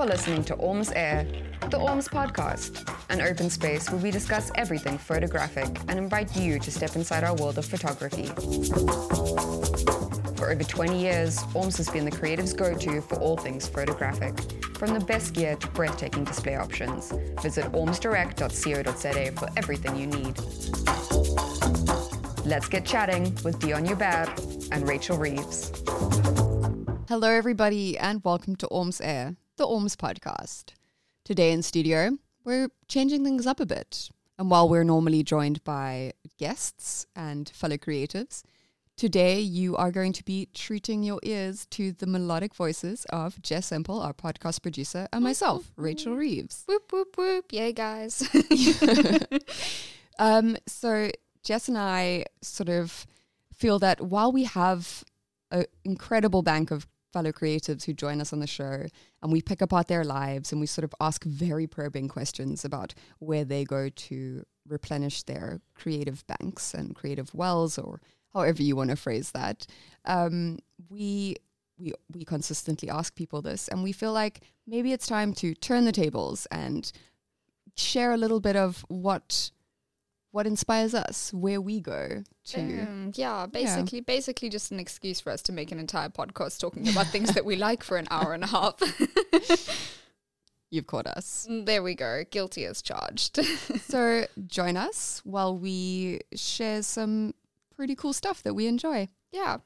You're listening to Orms Air, the Orms podcast, an open space where we discuss everything photographic and invite you to step inside our world of photography. For over 20 years, Orms has been the creative's go to for all things photographic, from the best gear to breathtaking display options. Visit ormsdirect.co.za for everything you need. Let's get chatting with Dion Hubert and Rachel Reeves. Hello, everybody, and welcome to Orms Air, the Orms podcast. Today in studio, we're changing things up a bit. And while we're normally joined by guests and fellow creatives, today you are going to be treating your ears to the melodic voices of Jess Semple, our podcast producer, and myself, Rachel Reeves. Whoop, whoop, whoop. Yay, guys. Um, so Jess and I sort of feel that while we have an incredible bank of fellow creatives who join us on the show and we pick apart their lives and we sort of ask very probing questions about where they go to replenish their creative banks and creative wells or however you want to phrase that. Um, we we we consistently ask people this and we feel like maybe it's time to turn the tables and share a little bit of what what inspires us, where we go to. Um, yeah, basically, basically just an excuse for us to make an entire podcast talking about things that we like for an hour and a half. You've caught us. there we go. Guilty as charged. So join us while we share some pretty cool stuff that we enjoy. yeah,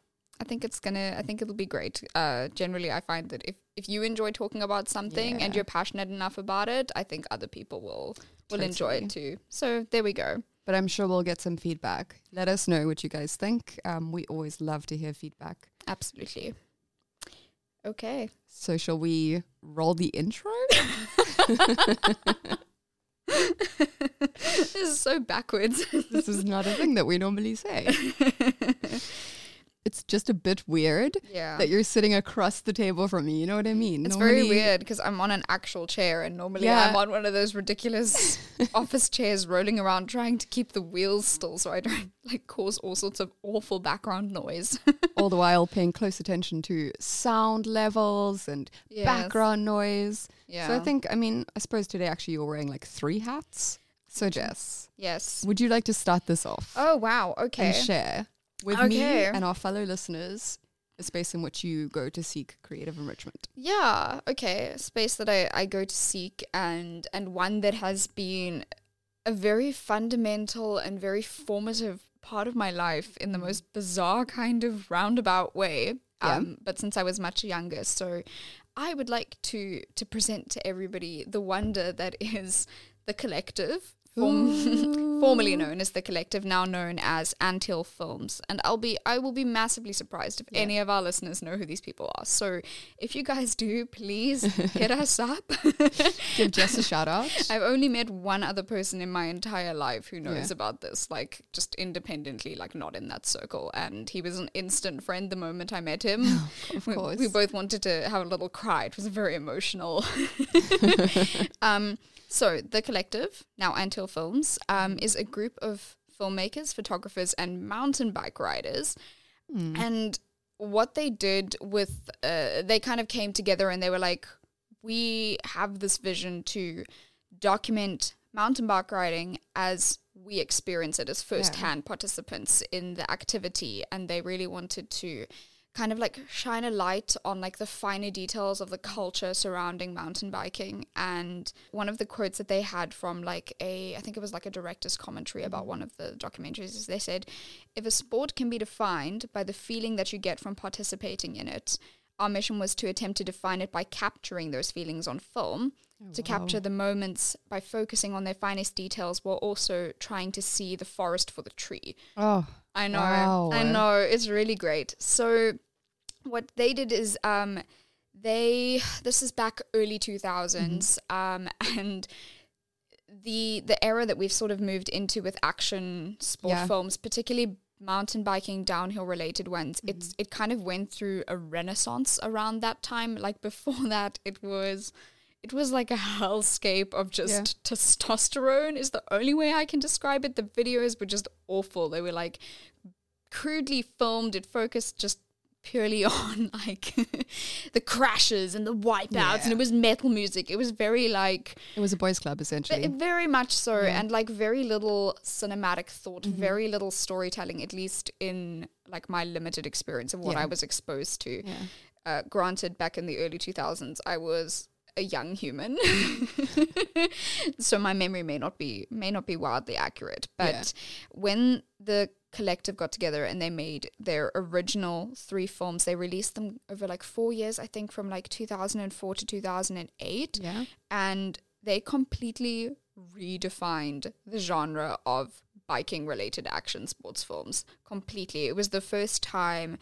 I think it's gonna. I think it'll be great. Uh, generally, I find that if if you enjoy talking about something and you're passionate enough about it, I think other people will will enjoy it too. So there we go. But I'm sure we'll get some feedback. Let us know what you guys think. Um, we always love to hear feedback. Absolutely. Okay. So shall we roll the intro? this is so backwards. this is not a thing that we normally say. It's just a bit weird yeah. that you're sitting across the table from me. You know what I mm. mean? It's very weird because I'm on an actual chair and normally Yeah. I'm on one of those ridiculous office chairs rolling around trying to keep the wheels still so I don't like cause all sorts of awful background noise. all the while paying close attention to sound levels and Yes. background noise. yeah. So I think, I mean, I suppose today actually you're wearing like three hats. So Jess, yes. would you like to start this off Oh wow. Okay. and share with me and our fellow listeners a space in which you go to seek creative enrichment? Yeah, okay. A space that I, I go to seek and and one that has been a very fundamental and very formative part of my life in the most bizarre kind of roundabout way. Yeah. Um, but since I was much younger, so I would like to to present to everybody the wonder that is the collective, form, formerly known as the collective, now known as Anthill Films. And I'll be I will be massively surprised if any of our listeners know who these people are. So if you guys do, please hit us up. Give Jess a shout out. I've only met one other person in my entire life who knows Yeah. about this, like just independently, like not in that circle. And he was an instant friend the moment I met him. Of we, course. we both wanted to have a little cry. It was very emotional. um, so the collective, now Anthill Films, um, is a group of filmmakers, photographers, and mountain bike riders. And what they did with, uh, they kind of came together and they were like, we have this vision to document mountain bike riding as we experience it as first-hand participants in the activity. And they really wanted to kind of like shine a light on like the finer details of the culture surrounding mountain biking and one of the quotes that they had from like a i think it was like a director's commentary about one of the documentaries is they said if a sport can be defined by the feeling that you get from participating in it our mission was to attempt to define it by capturing those feelings on film oh, to capture the moments by focusing on their finest details while also trying to see the forest for the tree Oh, I know. Wow. I know. It's really great. So what they did is um they this is back early 2000s um and the the era that we've sort of moved into with action sport Yeah. films particularly mountain biking downhill related ones it's it kind of went through a renaissance around that time like before that it was it was like a hellscape of just testosterone is the only way I can describe it. The videos were just awful. They were like crudely filmed. It focused just purely on like the crashes and the wipeouts, and it was metal music. It was very like It was a boys' club essentially. ve- very much so, and like very little cinematic thought, Mm-hmm. very little storytelling, at least in like my limited experience of what Yeah. I was exposed to. yeah. Uh, granted, back in the early 2000s, I was a young human, so my memory may not be may not be wildly accurate. But Yeah. when the collective got together and they made their original three films, they released them over like four years, I think, from like 2004 to 2008 Yeah. and they completely redefined the genre of biking related action sports films completely it was the first time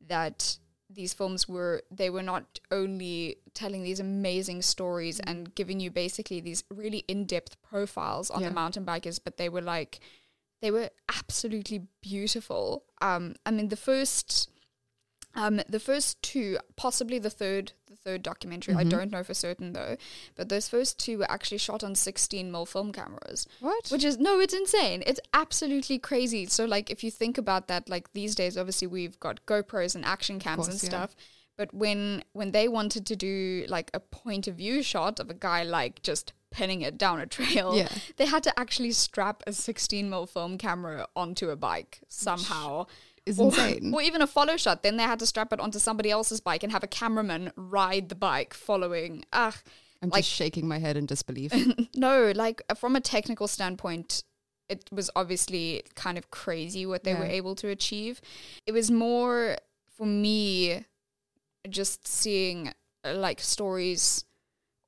that these films were they were not only telling these amazing stories mm. and giving you basically these really in-depth profiles on Yeah. the mountain bikers but they were like they were absolutely beautiful um i mean the first um, the first two, possibly the third, the third documentary, I don't know for certain though, but those first two were actually shot on 16 mil film cameras, What? which is no, it's insane. It's absolutely crazy. So like, if you think about that, like these days, obviously we've got GoPros and action cams and stuff. yeah. But when when they wanted to do like a point of view shot of a guy like just pinning it down a trail, Yeah. they had to actually strap a 16 mil film camera onto a bike somehow is or, insane. or even a follow shot. Then they had to strap it onto somebody else's bike and have a cameraman ride the bike following. Ah, I'm like- just shaking my head in disbelief. no, like uh, from a technical standpoint, it was obviously kind of crazy what they were able to achieve. It was more for me just seeing uh, like stories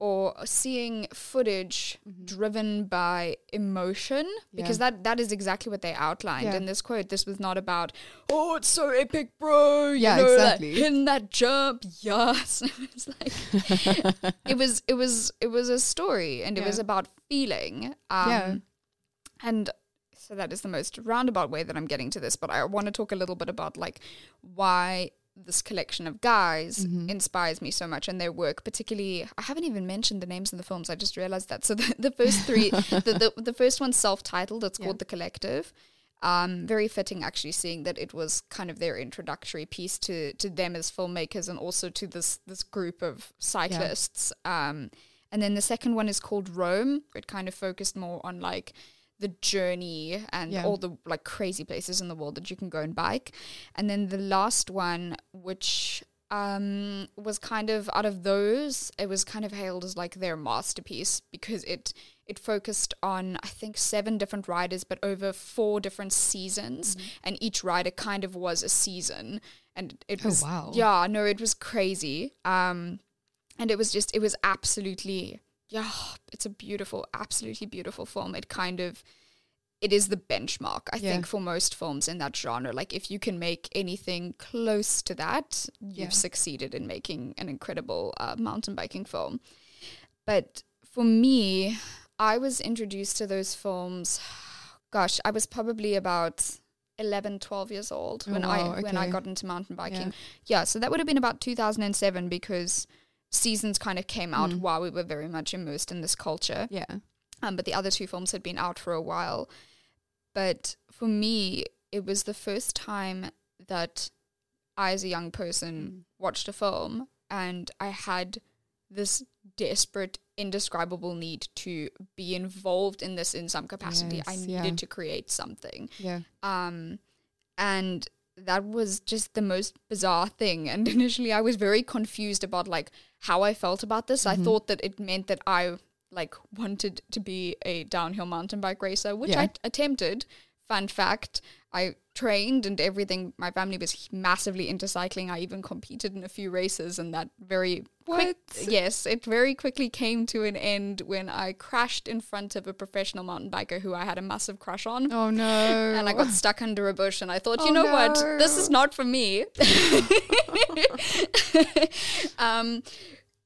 or seeing footage driven by emotion because Mm-hmm. That that is exactly what they outlined Yeah. in this quote this was not about oh it's so epic bro you Yeah, know, exactly. in that jump yes it's like it was it was it was a story and it was about feeling um Yeah. and so that is the most roundabout way that I'm getting to this but I want to talk a little bit about like why this collection of guys Mm-hmm. inspires me so much and their work particularly I haven't even mentioned the names of the films I just realized that. So the, the first three the, the, the first one's self-titled it's called The Collective. Um, very fitting actually seeing that it was kind of their introductory piece to to them as filmmakers and also to this this group of cyclists. Um, and then the second one is called Roam. It kind of focused more on like the journey and Yeah. all the like crazy places in the world that you can go and bike. And then the last one which um was kind of out of those it was kind of hailed as like their masterpiece because it it focused on i think seven different riders but over four different seasons. And each rider kind of was a season. And it Oh, was wow. yeah no it was crazy. Um and it was just it was absolutely yeah it's a beautiful absolutely beautiful film. It kind of it is the benchmark i Yeah. think for most films in that genre. Like if you can make anything close to that you've succeeded in making an incredible uh, mountain biking film. But for me i was introduced to those films gosh i was probably about 11 12 years old Oh, when wow, i when i got into mountain biking. Yeah. yeah so that would have been about 2007 because seasons kind of came out Mm. while we were very much immersed in this culture yeah. um, but the other two films had been out for a while. But for me, it was the first time that I, as a young person, watched a film and I had this desperate, indescribable need to be involved in this in some capacity. I needed yeah. to create something. Yeah. Um, and that was just the most bizarre thing. And initially, I was very confused about like how I felt about this. I mm-hmm. thought that it meant that I like wanted to be a downhill mountain bike racer, which Yeah. I attempted. Fun fact: I trained and everything. My family was massively into cycling. I even competed in a few races, and that very quick. Yes, it very quickly came to an end when I crashed in front of a professional mountain biker who I had a massive crush on. Oh no. And I got stuck under a bush, and I thought, you Oh, know what, this is not for me. um,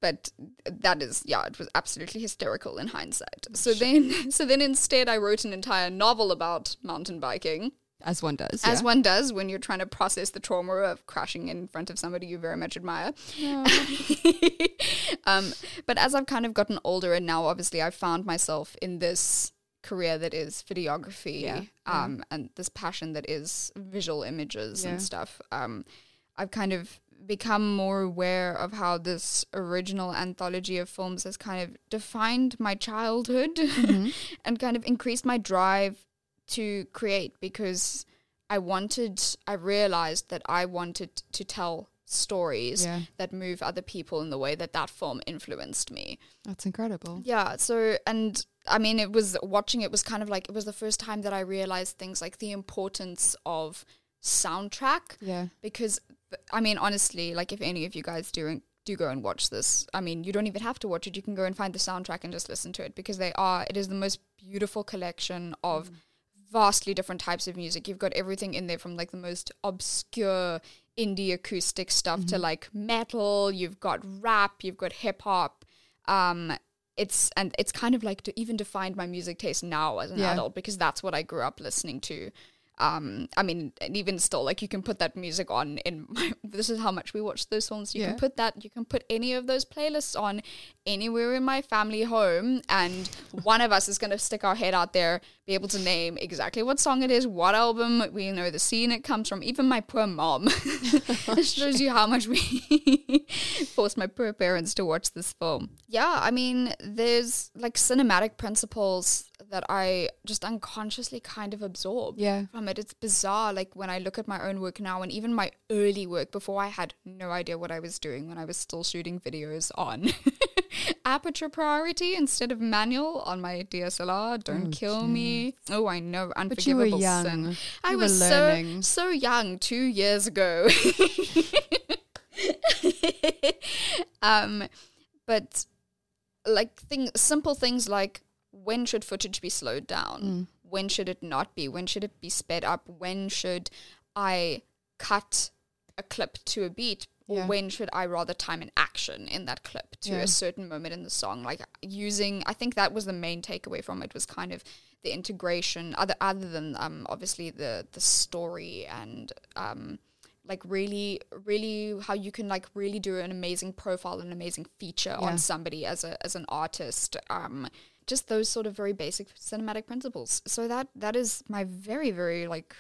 but that is, yeah, it was absolutely hysterical in hindsight. So then, so then instead, I wrote an entire novel about mountain biking, as one does. as yeah. one does when you're trying to process the trauma of crashing in front of somebody you very much admire. um, but as I've kind of gotten older, and now obviously I've found myself in this career that is videography Yeah, um, and this passion that is visual images Yeah. and stuff. Um, I've kind of become more aware of how this original anthology of films has kind of defined my childhood and kind of increased my drive to create because I wanted, I realized that I wanted to tell stories Yeah. that move other people in the way that that film influenced me. That's incredible. Yeah. So, and I mean, it was watching it was kind of like it was the first time that I realized things like the importance of soundtrack Yeah. because I mean, honestly, like if any of you guys do do go and watch this, I mean, you don't even have to watch it. You can go and find the soundtrack and just listen to it because they are. It is the most beautiful collection of mm. Vastly different types of music. You've got everything in there from like the most obscure indie acoustic stuff to like metal. You've got rap. You've got hip hop. Um, it's and it's kind of like to even defined my music taste now as an Yeah. adult because that's what I grew up listening to. Um, I mean, and even still, like you can put that music on in. My, this is how much we watch those songs. You Yeah. can put that. You can put any of those playlists on anywhere in my family home, and one of us is going to stick our head out there, be able to name exactly what song it is, what album, we know the scene it comes from. Even my poor mom. it shows you how much we forced my poor parents to watch this film. Yeah, I mean, there's like cinematic principles that I just unconsciously kind of absorb Yeah. from it. It's bizarre. Like when I look at my own work now, and even my early work before I had no idea what I was doing when I was still shooting videos on aperture priority instead of manual on my DSLR. Don't kill me. Oh, I know, But you were unforgivable young. sin. I You was so so young two years ago. um, but like thing, simple things like when should footage be slowed down? Mm. When should it not be? When should it be sped up? When should I cut a clip to a beat? Or Yeah. when should I rather time an action in that clip to Yeah. a certain moment in the song? Like using, I think that was the main takeaway from it was kind of the integration, other other than um obviously the the story and um like really really how you can like really do an amazing profile an amazing feature Yeah. on somebody as a as an artist um just those sort of very basic cinematic principles so that that is my very very like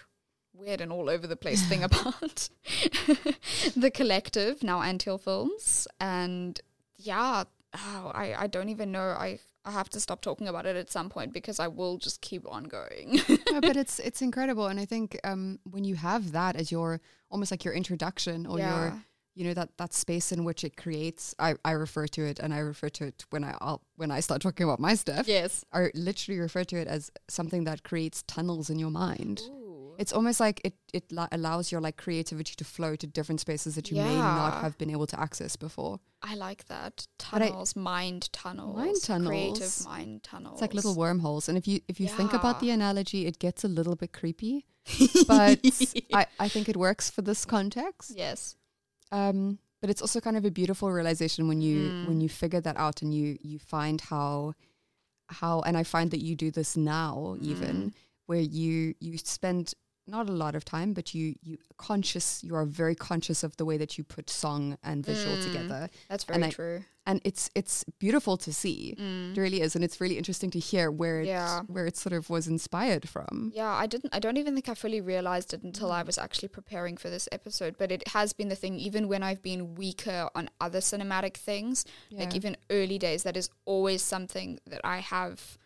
weird and all over the place thing about the collective now Anthill films and yeah oh, I, I don't even know I I have to stop talking about it at some point because I will just keep on going. no, but it's it's incredible, and I think um, when you have that as your almost like your introduction or Yeah. your you know that that space in which it creates. I, I refer to it, and I refer to it when I I'll, when I start talking about my stuff. yes. I literally refer to it as something that creates tunnels in your mind. It's almost like it it allows your like creativity to flow to different spaces that you may not Yeah. have been able to access before. I like that. But I- Tunnels, mind tunnels. Mind tunnels. Creative mind tunnels. It's like little wormholes, and if you if you think about the Yeah. analogy, it gets a little bit creepy, but I I think it works for this context. Yes. Um, but it's also kind of a beautiful realization when you Mm. when you figure that out and you you find how how and I find that you do this now Mm. even where you you spend not a lot of time but you you conscious you are very conscious of the way that you put song and visual Mm. together That's And very I- true. and it's it's beautiful to see it really is and it's really interesting to hear where it Mm. Yeah. where it sort of was inspired from Yeah, I didn't I don't even think I fully realized it until I was actually preparing for this episode, but it has been the thing even when I've been weaker on other cinematic things, like even early days that is always something that I have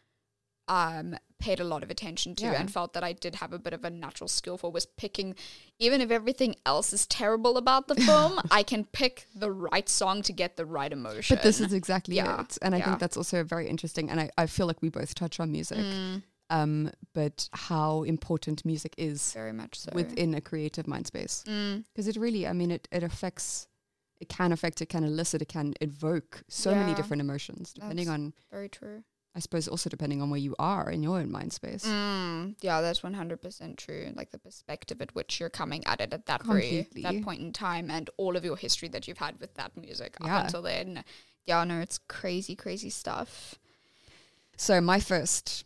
um paid a lot of attention to Yeah. and felt that I did have a bit of a natural skill for was picking even if everything else is terrible about the film, I can pick the right song to get the right emotion. but this is exactly Yeah, it and i yeah. think that's also very interesting and I, I feel like we both touch on music Mm. um, but how important music is very much so. within a creative mind space Mm. because it really i mean it, it affects it can affect it can elicit it can evoke so many different emotions depending That's- on very true. I suppose also depending on where you are in your own mind space Mm, yeah, that's one hundred percent true. Like the perspective at which you're coming at it at that very that point in time, and all of your history that you've had with that music Yeah. up until then. Yeah, no, it's crazy, crazy stuff. so my first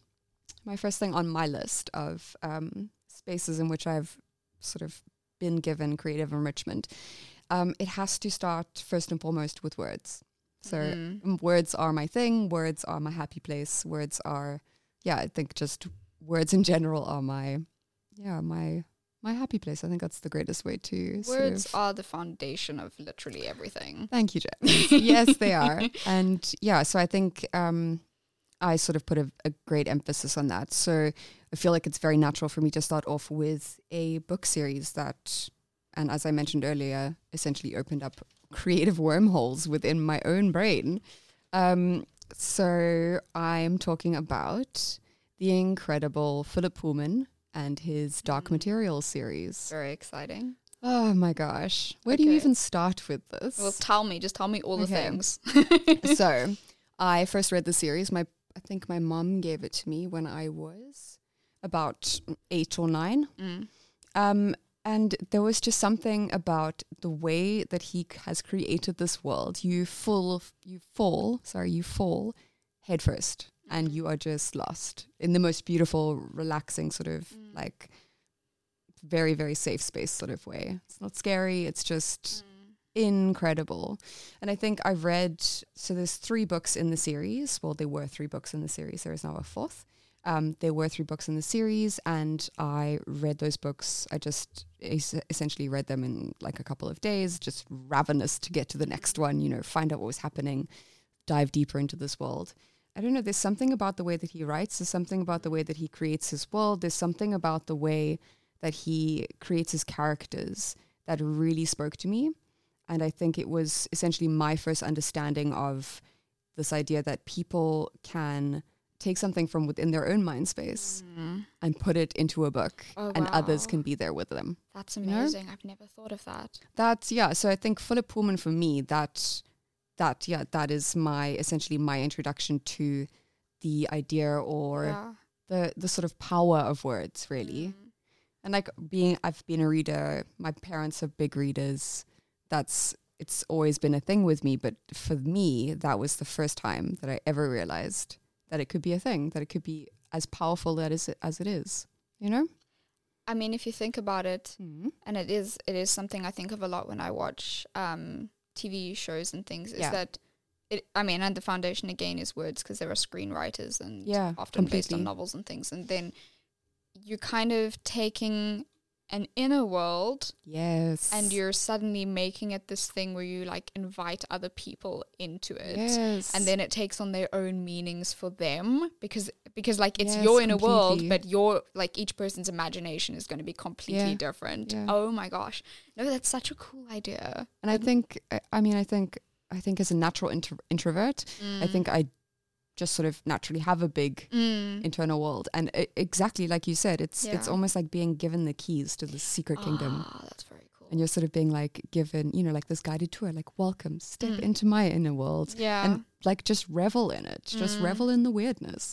my first thing on my list of um, spaces in which i've sort of been given creative enrichment um, it has to start first and foremost with words so Mm. words are my thing words are my happy place words are yeah i think just words in general are my yeah my my happy place. I think that's the greatest way to sort Words of- are the foundation of literally everything. Thank you, Jen. yes, they are. And yeah, so I think um, I sort of put a, a great emphasis on that. So I feel like it's very natural for me to start off with a book series that, and as I mentioned earlier, essentially opened up creative wormholes within my own brain. Um, so I'm talking about the incredible Philip Pullman and his Dark Mm. Materials series. Very exciting. Oh my gosh. Where do you even start with this? Well, tell me, just tell me all the Okay. things. so I first read the series. My I think my mom gave it to me when I was about eight or nine. Mm. Um, and there was just something about the way that he has created this world. You full, you fall. Sorry, you fall head first, and you are just lost in the most beautiful, relaxing sort of Mm. like very, very safe space sort of way. It's not scary. It's just incredible. And I think I've read so there's three books in the series. Well, there were three books in the series. There is now a fourth. Um, there were three books in the series, and I read those books. I just es- essentially read them in like a couple of days, just ravenous to get to the next one. You know, find out what was happening, dive deeper into this world. I don't know. There's something about the way that he writes. There's something about the way that he creates his world. There's something about the way that he creates his characters that really spoke to me. And I think it was essentially my first understanding of this idea that people can take something from within their own mind space Mm. and put it into a book, Oh, and others can be there with them. That's You know? amazing. I've never thought of that. That's yeah. So I think Philip Pullman for me that that yeah that is my essentially my introduction to the idea or yeah. the the sort of power of words really. Mm. And like being, I've been a reader. My parents are big readers. That's it's always been a thing with me. But for me, that was the first time that I ever realized that it could be a thing. That it could be as powerful that is as it is. You know. I mean, if you think about it, Mm-hmm. and it is it is something I think of a lot when I watch um, TV shows and things. Is Yeah. that it? I mean, and the foundation again is words because there are screenwriters and Yeah, often based on novels and things, and then you're kind of taking an inner world Yes. and you're suddenly making it this thing where you like invite other people into it. yes. and then it takes on their own meanings for them because because like it's Yes, your inner world completely. but your like each person's imagination is going to be completely Yeah, different yeah. oh my gosh no that's such a cool idea and I think I- mean I think I think as a natural intro- introvert, I mm. think I just sort of naturally have a big Mm. internal world and i exactly like you said it's it's almost like being given the keys to the secret kingdom Ah, that's very cool and you're sort of being like given you know like this guided tour like welcome step Mm. into my inner world yeah and like just revel in it just Mm. revel in the weirdness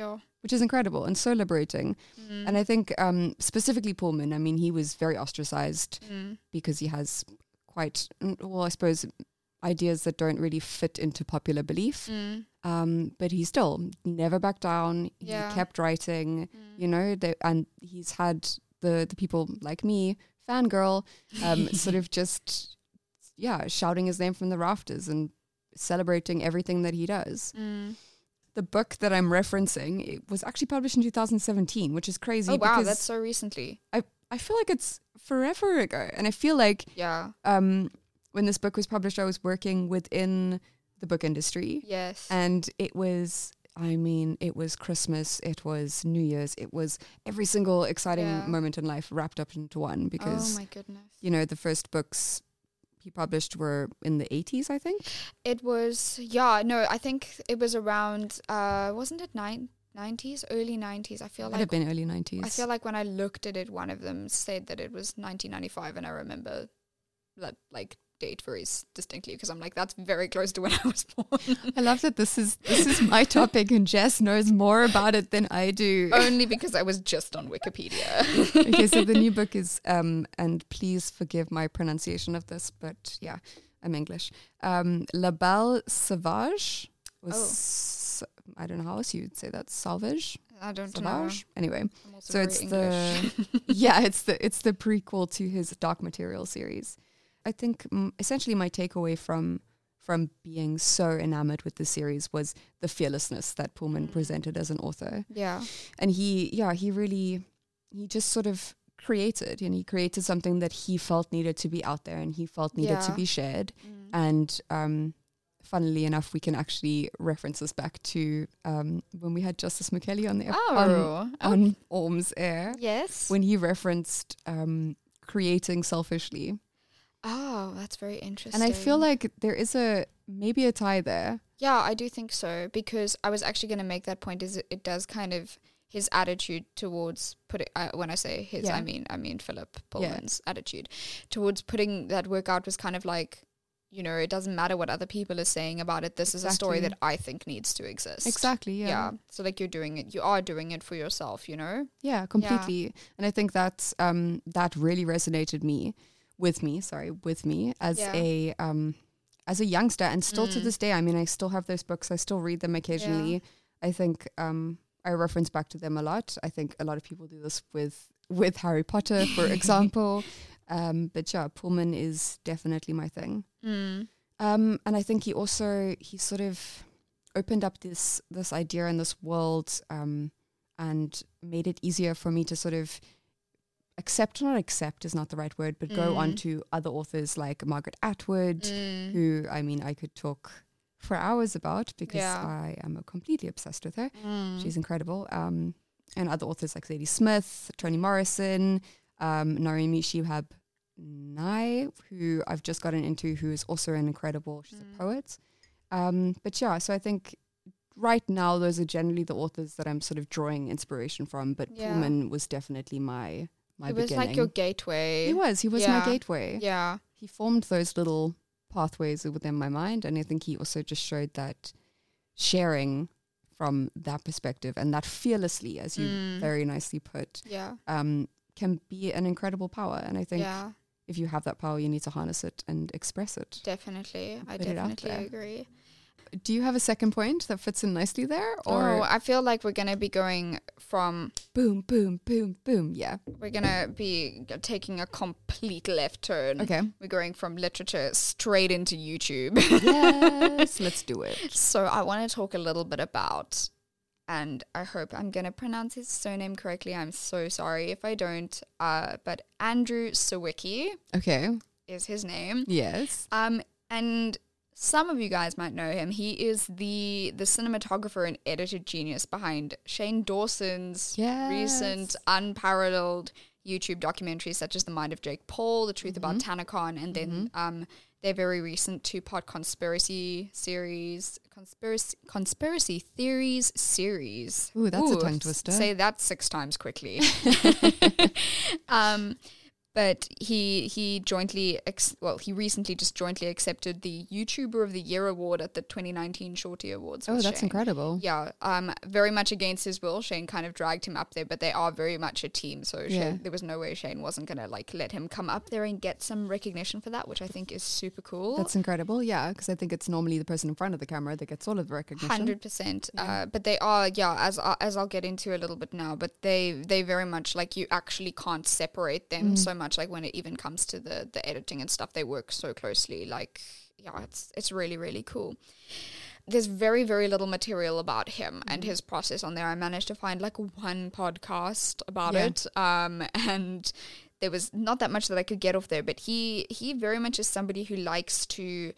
yeah which is incredible and so liberating Mm. and i think um specifically pullman i mean he was very ostracized Mm. because he has quite well i suppose ideas that don't really fit into popular belief Mm. Um but he still never backed down he Yeah. kept writing Mm. you know they, and he's had the the people like me fangirl um sort of just yeah shouting his name from the rafters and celebrating everything that he does Mm. the book that i'm referencing it was actually published in 2017 which is crazy oh wow that's so recently I, i feel like it's forever ago and i feel like yeah um when this book was published i was working within the book industry. Yes. And it was i mean it was christmas it was new year's it was every single exciting Yeah. moment in life wrapped up into one because oh my goodness. you know the first books he published were in the 80s i think. It was yeah, no, I think it was around uh wasn't it nine nineties, early nineties. I feel like have been early 90s I feel like when I looked at it, one of them said that it was nineteen ninety five and I remember that like date very distinctly because I'm like, that's very close to when I was born. I love that this is this is my topic and Jess knows more about it than I do. Only because I was just on Wikipedia. okay, so the new book is um and please forgive my pronunciation of this, but yeah, I'm English. Um La Belle Sauvage was I don't know how else you'd say that. Salvage? I don't know. Sauvage? Anyway. So it's English. the yeah, it's the it's the prequel to his Dark Material series. I think essentially my takeaway from from being so enamored with the series was the fearlessness that Pullman Mm. presented as an author. yeah. And he yeah, he really he just sort of created and he created something that he felt needed to be out there and he felt needed to be shared Mm. and um funnily enough we can actually reference this back to um when we had Justice Mukheli on the ep- on, Oh, on orms air yes. when he referenced um creating selfishly oh, that's very interesting. and i feel like there is a maybe a tie there Yeah, I do think so because I was actually going to make that point. Is it, it does kind of his attitude towards putting. Uh, when I say his, Yeah. I mean I mean Philip Pullman's attitude towards putting that work out was kind of like, you know, it doesn't matter what other people are saying about it. This is a story that I think needs to exist. exactly Yeah. yeah So like you're doing it, you are doing it for yourself. You know. Yeah, completely. And I think that's um that really resonated me with me, sorry, with me as Yeah. a um as a youngster and still to Mm. this day. I mean, I still have those books. I still read them occasionally. I think um I reference back to them a lot. I think a lot of people do this with with Harry Potter, for example. Um but yeah, Pullman is definitely my thing. Mm. Um, and I think he also he sort of opened up this this idea in this world um, and made it easier for me to sort of accept not accept is not the right word, but go on Mm. to other authors like Margaret Atwood, Mm. who I mean I could talk for hours about because Yeah. I am completely obsessed with her. Mm. She's incredible. Um, and other authors like Zadie Smith, Toni Morrison, um, Naomi Shihab Nye, who I've just gotten into, who is also an incredible, she's Mm. a poet. Um, but yeah, so I think right now those are generally the authors that I'm sort of drawing inspiration from. But Yeah. Pullman was definitely my my It was beginning. like your gateway. he was he was Yeah. my gateway. Yeah. He formed those little pathways within my mind, and I think he also just showed that sharing from that perspective and that fearlessly, as you Mm. very nicely put, Yeah. um, can be an incredible power. And I think yeah. if you have that power, you need to harness it and express it. Definitely. I definitely agree. Do you have a second point that fits in nicely there, or oh, I feel like we're going to be going from, boom, boom, boom, boom? Yeah. we're going to be taking a complete left turn. Okay. We're going from literature straight into YouTube. yes, let's do it. so I want to talk a little bit about, and I hope I'm going to pronounce his surname correctly. I'm so sorry if I don't. Uh, but Andrew Siwicki Okay. is his name. Yes. Um, and some of you guys might know him. He is the the cinematographer and editor genius behind Shane Dawson's Yes. recent unparalleled YouTube documentaries such as The Mind of Jake Paul, The Truth About Mm-hmm. TanaCon, and then um, their very recent two part conspiracy series, conspiracy conspiracy theories series. Ooh, that's a tongue twister. Say that six times quickly. um, but he he jointly ex- well he recently just jointly accepted the YouTuber of the Year award at the 2019 Shorty Awards. Oh, that's Shane. incredible. Yeah, um, very much against his will. Shane kind of dragged him up there, but they are very much a team. So Yeah. Shane, there was no way Shane wasn't gonna like let him come up there and get some recognition for that, which I think is super cool. That's incredible. Yeah, because I think it's normally the person in front of the camera that gets all of the recognition. Hundred percent. Uh, but they are, yeah, as as I'll get into a little bit now. But they they very much like you actually can't separate them Mm. so much. Like when it even comes to the the editing and stuff, they work so closely. Like yeah, it's it's really really cool. There's very very little material about him and Mm-hmm. his process on there. I managed to find like one podcast about Yeah. it, um, and there was not that much that I could get off there. But he he very much is somebody who likes to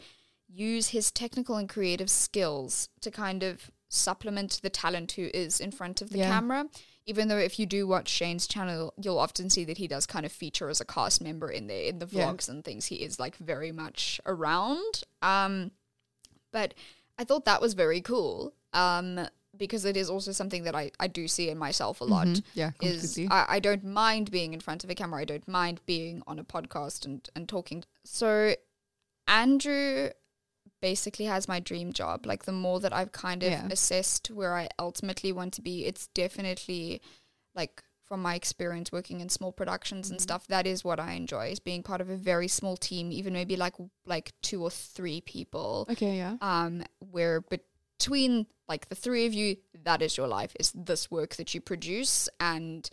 use his technical and creative skills to kind of supplement the talent who is in front of the Yeah. camera. Even though if you do watch Shane's channel, you'll often see that he does kind of feature as a cast member in there in the Yeah. vlogs and things. He is like very much around. Um, but I thought that was very cool. Um, because it is also something that I, I do see in myself a lot Mhm. Yeah, is. I, I don't mind being in front of a camera. I don't mind being on a podcast and, and talking. So Andrew basically has my dream job. Like the more that I've kind of Yeah. assessed where I ultimately want to be, it's definitely like from my experience working in small productions Mm-hmm. and stuff, that is what I enjoy is being part of a very small team, even maybe like like two or three people okay, yeah. um, where between like the three of you, that is your life, is this work that you produce. And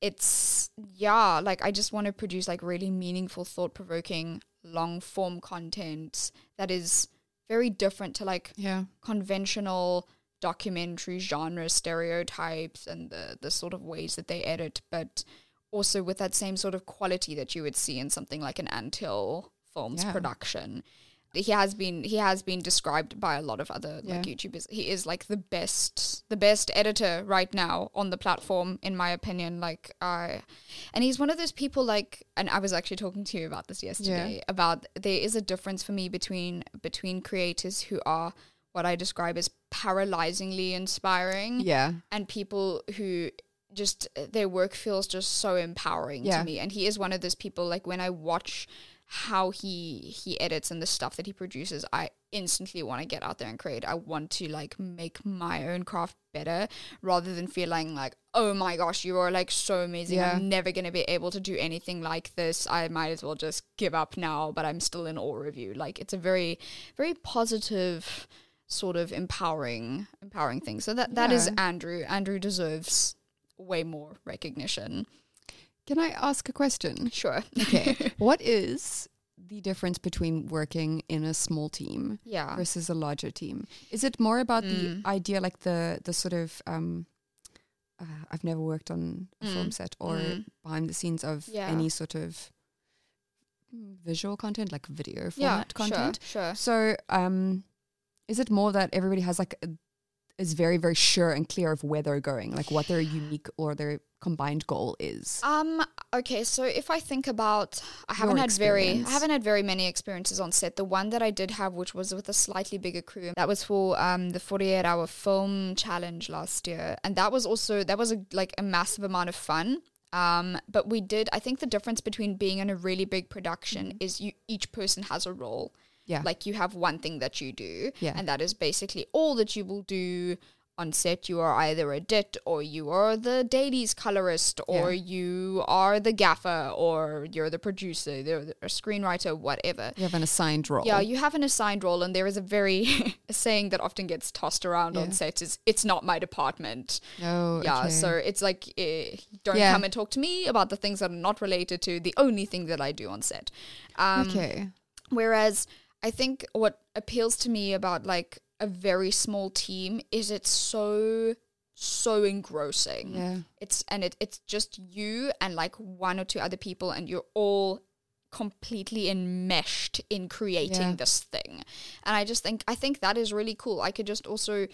it's, yeah, like I just want to produce like really meaningful, thought provoking, long form content that is very different to like Yeah. conventional documentary genre stereotypes and the, the sort of ways that they edit, but also with that same sort of quality that you would see in something like an Anthill Films Yeah. production. He has been he has been described by a lot of other Yeah. like YouTubers. He is like the best the best editor right now on the platform, in my opinion. Like I, and he's one of those people like. And I was actually talking to you about this yesterday about there is a difference for me between between creators who are what I describe as paralyzingly inspiring Yeah. and people who just their work feels just so empowering Yeah. to me and he is one of those people like when i watch how he he edits and the stuff that he produces i instantly want to get out there and create. I want to like make my own craft better rather than feeling like oh my gosh you are like so amazing. Yeah. i'm never going to be able to do anything like this. I might as well just give up now but i'm still in awe of you. Like it's a very very positive sort of empowering empowering thing. So that that is Yeah. andrew. Andrew deserves way more recognition Can I ask a question? sure Okay. what is the difference between working in a small team yeah versus a larger team? Is it more about Mm. the idea, like the the sort of um, uh, I've never worked on a film Mm. set or Mm. behind the scenes of Yeah. any sort of visual content, like video yeah format content. sure, sure. So, um, is it more that everybody has like a, is very very sure and clear of where they're going, like what their unique or their combined goal is? Um. Okay. So if I think about, I haven't Your had very, I haven't had very many experiences on set. The one that I did have, which was with a slightly bigger crew, that was for um the forty-eight hour film challenge last year, and that was also that was a, like a massive amount of fun. Um, but we did. I think the difference between being in a really big production is you each person has a role. Yeah. Like you have one thing that you do, Yeah. and that is basically all that you will do on set. You are either a DIT, or you are the dailies colorist, or Yeah. you are the gaffer, or you're the producer, the, the screenwriter, whatever. you have an assigned role. Yeah, you have an assigned role, and there is a very a saying that often gets tossed around Yeah. on set is "It's not my department." Oh, Yeah, okay. so it's like eh, don't come and talk to me about the things that are not related to the only thing that I do on set. Um, okay. Whereas I think what appeals to me about like a very small team is it's so so engrossing. Yeah. It's and it it's just you and like one or two other people and you're all completely enmeshed in creating Yeah. this thing. And I just think I think that is really cool. I could just also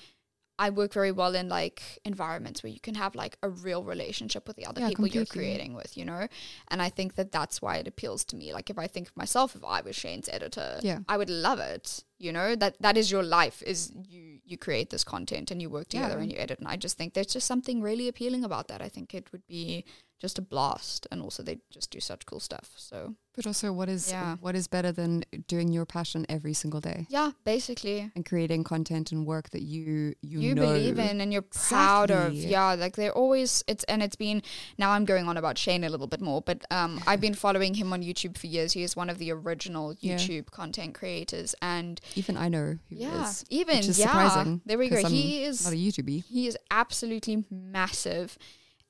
I work very well in like environments where you can have like a real relationship with the other Yeah, people you're creating with, you know? And I think that that's why it appeals to me. Like if I think of myself if I was Shane's editor, Yeah. I would love it. You know, that that is your life is you you create this content and you work together Yeah. and you edit and I just think there's just something really appealing about that. I think it would be just a blast and also they just do such cool stuff. So, But also, what is Yeah. what is better than doing your passion every single day yeah, basically and creating content and work that you you, you know. believe in and you're proud of yeah like they're always it's and it's been now i'm going on about shane a little bit more but um i've been following him on youtube for years he is one of the original Yeah. youtube content creators and Even I know who he yeah is. even which is yeah surprising. there we go 'cause I'm he is not a YouTuber. he is absolutely massive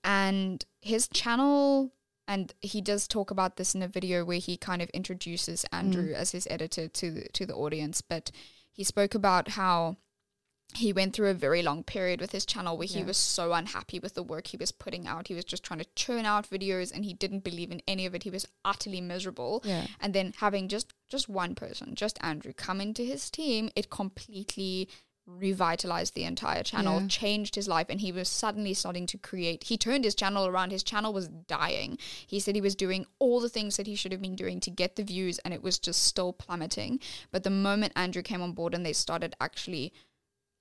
and his channel and he does talk about this in a video where he kind of introduces Andrew mm. as his editor to the, to the audience. But he spoke about how he went through a very long period with his channel where he was so unhappy with the work he was putting out. He was just trying to churn out videos and he didn't believe in any of it. He was utterly miserable. Yeah. and then having just just one person just andrew come into his team it completely revitalized the entire channel Yeah. changed his life and he was suddenly starting to create he turned his channel around. His channel was dying. He said he was doing all the things that he should have been doing to get the views and it was just still plummeting. But the moment andrew came on board and they started actually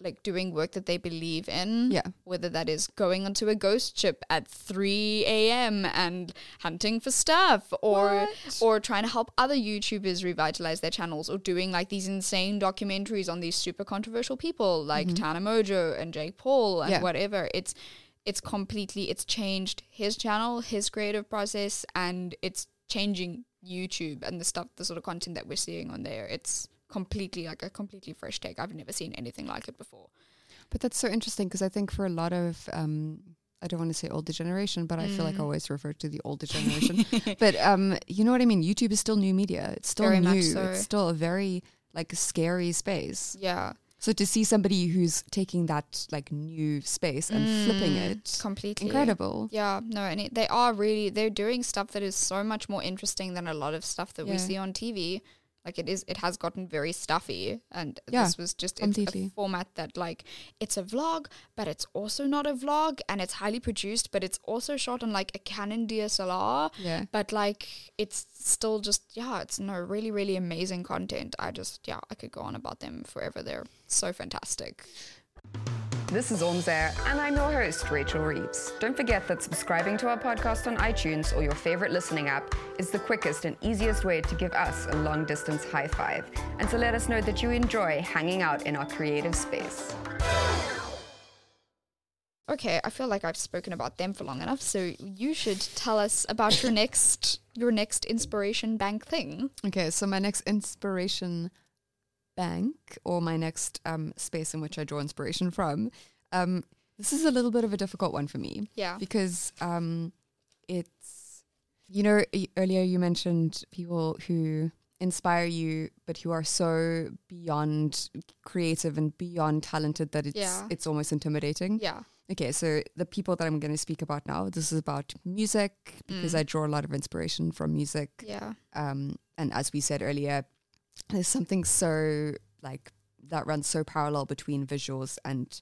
like doing work that they believe in Yeah. whether that is going onto a ghost ship at 3 a.m. and hunting for stuff or or trying to help other YouTubers revitalize their channels or doing like these insane documentaries on these super controversial people like mm-hmm. Tana Mongeau and Jake Paul and Yeah. whatever it's it's completely it's changed his channel his creative process and it's changing YouTube and the stuff the sort of content that we're seeing on there it's completely like a completely fresh take I've never seen anything like it before But that's so interesting because I think for a lot of, um, I don't want to say older generation, but I feel like I Mm. always refer to the older generation. but um, you know what I mean? YouTube is still new media. It's still Very new. so. It's still a very like scary space. Yeah. So to see somebody who's taking that like new space and flipping it, completely incredible. Yeah, no, and it, they are really they're doing stuff that is so much more interesting than a lot of stuff that we see on TV. Like it is, it has gotten very stuffy, and Yeah, this was just it's a format that like it's a vlog, but it's also not a vlog, and it's highly produced, but it's also shot on like a Canon DSLR. Yeah. But like it's still just yeah, it's no really really amazing content. I just yeah, I could go on about them forever. They're so fantastic. This is Orms Air, and I'm your host, Rachel Reeves. Don't forget that subscribing to our podcast on iTunes or your favorite listening app is the quickest and easiest way to give us a long distance high five and to let us know that you enjoy hanging out in our creative space. Okay, I feel like I've spoken about them for long enough, so you should tell us about your next your next inspiration bank thing. Okay, so my next inspiration bank or my next um, space in which I draw inspiration from, um, this is a little bit of a difficult one for me Yeah. because um, it's, you know, earlier you mentioned people who inspire you, but who are so beyond creative and beyond talented that it's Yeah. it's almost intimidating. Yeah. Okay, so the people that I'm going to speak about now, this is about music because Mm. I draw a lot of inspiration from music Yeah. um, and as we said earlier, there's something so like that runs so parallel between visuals and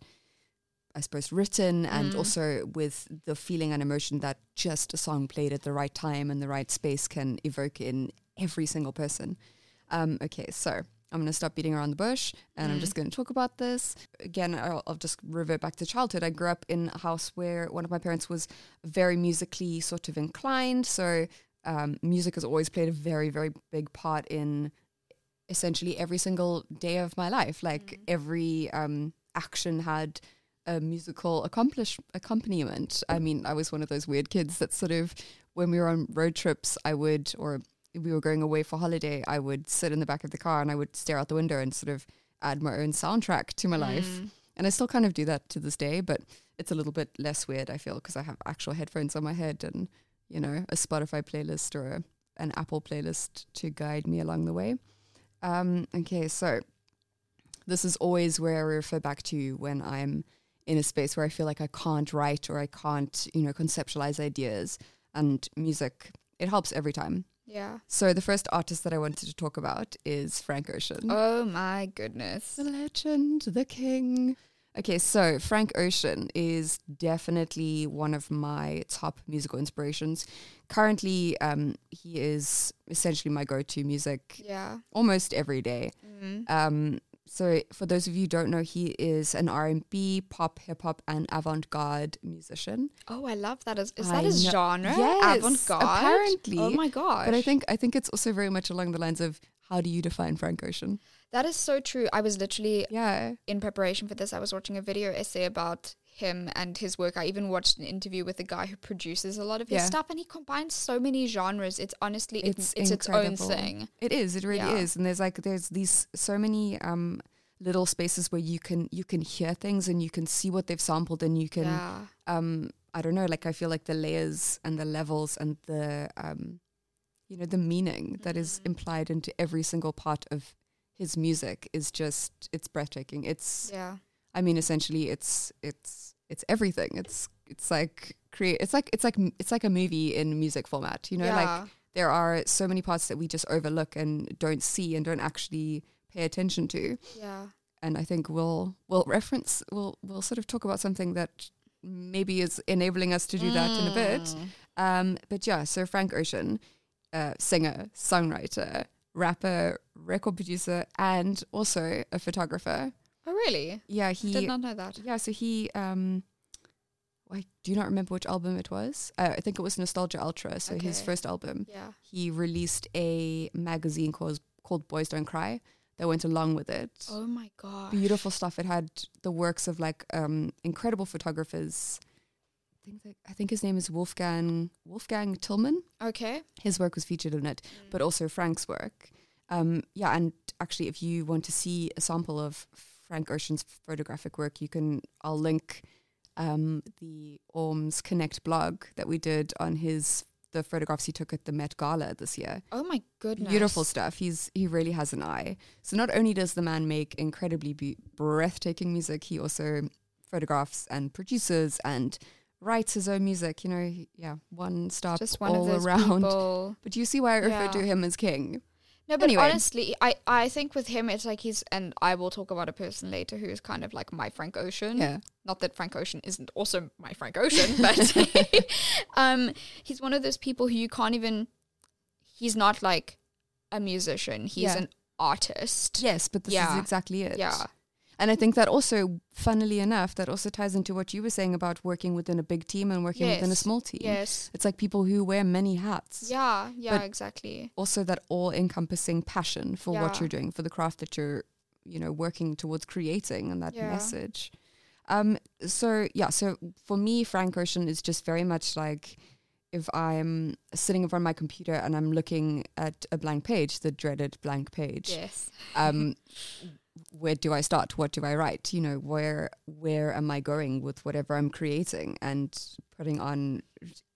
I suppose written and Mm. also with the feeling and emotion that just a song played at the right time and the right space can evoke in every single person. Um, okay, so I'm going to stop beating around the bush and I'm just going to talk about this. Again, I'll, I'll just revert back to childhood. I grew up in a house where one of my parents was very musically sort of inclined. So um, music has always played a very, very big part in essentially every single day of my life. Like every um, action had a musical accomplish accompaniment. I mean, I was one of those weird kids that sort of when we were on road trips, I would or if we were going away for holiday, I would sit in the back of the car and I would stare out the window and sort of add my own soundtrack to my life. And I still kind of do that to this day, but it's a little bit less weird, I feel, because I have actual headphones on my head and, you know, a Spotify playlist or a, an Apple playlist to guide me along the way. Um, okay, so this is always where I refer back to when I'm in a space where I feel like I can't write or I can't, you know, conceptualize ideas. And music, it helps every time. Yeah. So the first artist that I wanted to talk about is Frank Ocean. Oh my goodness. The legend, the king. Okay, so Frank Ocean is definitely one of my top musical inspirations. Currently, um, he is essentially my go-to music Yeah. almost every day. Mm. Um, so for those of you who don't know, he is an R&B, pop, hip hop, and avant-garde musician. Oh, I love that. Is, is I that his know- genre? Yes, Avant-garde? apparently. Oh my gosh. But I think I think it's also very much along the lines of how do you define Frank Ocean? That is so true. I was literally Yeah. in preparation for this, I was watching a video essay about him and his work. I even watched an interview with the guy who produces a lot of his Yeah. stuff, and he combines so many genres. It's honestly, it- It's it's, its own thing. It is. It really Yeah. is. And there's like there's these so many um little spaces where you can you can hear things and you can see what they've sampled and you can Yeah, um I don't know like I feel like the layers and the levels and the um you know the meaning that is Mm-hmm. implied into every single part of his music is just it's breathtaking. It's yeah, I mean essentially it's it's it's everything. It's it's like create it's like it's like it's like a movie in music format, you know like there are so many parts that we just overlook and don't see and don't actually pay attention to. yeah. And I think we'll we'll reference we'll we'll sort of talk about something that maybe is enabling us to do that in a bit. Mm. Um, but yeah, so Frank Ocean, uh, singer, songwriter, rapper, record producer, and also a photographer. Oh, really? Yeah, he did not know that. yeah, so he um I do not remember which album it was. Uh, I think it was Nostalgia Ultra, so his first album Yeah. he released a magazine called called Boys Don't Cry that went along with it. Oh my god. Beautiful stuff. It had the works of like um, incredible photographers. I think that, I think his name is Wolfgang Wolfgang Tillman. Okay. His work was featured in it, but also Frank's work. Um, yeah, and actually, if you want to see a sample of Frank Ocean's photographic work, you can. I'll link um, the Orms Connect blog that we did on his the photographs he took at the Met Gala this year. Oh my goodness. Beautiful stuff. He's he really has an eye. So not only does the man make incredibly be- breathtaking music, he also photographs and produces and writes his own music. You know, he- yeah, one stop Just one all of those around. people. But you see why I refer to him as king. No, but Anyway. honestly, I, I think with him, it's like he's, and I will talk about a person later who is kind of like my Frank Ocean. Yeah. Not that Frank Ocean isn't also my Frank Ocean, but um, he's one of those people who you can't even, he's not like a musician, he's Yeah. an artist. Yes, but this Yeah. is exactly it. Yeah. And I think that also, funnily enough, that also ties into what you were saying about working within a big team and working within a small team. Yes. It's like people who wear many hats. Yeah. Yeah, But- exactly. Also, that all encompassing passion for what you're doing, for the craft that you're, you know, working towards creating and that Yeah. message. Um, so, yeah, so for me, Frank Ocean is just very much like if I'm sitting in front of my computer and I'm looking at a blank page, the dreaded blank page. Yes. um, where do I start? What do I write? You know, where where am I going with whatever I'm creating? And putting on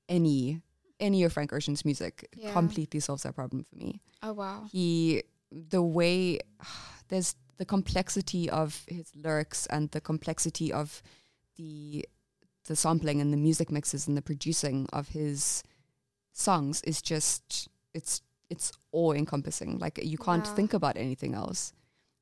any any of Frank Ocean's music Yeah. completely solves that problem for me. Oh, wow. He the way there's the complexity of his lyrics and the complexity of the the sampling and the music mixes and the producing of his songs is just it's it's all encompassing. Like you can't Yeah. think about anything else.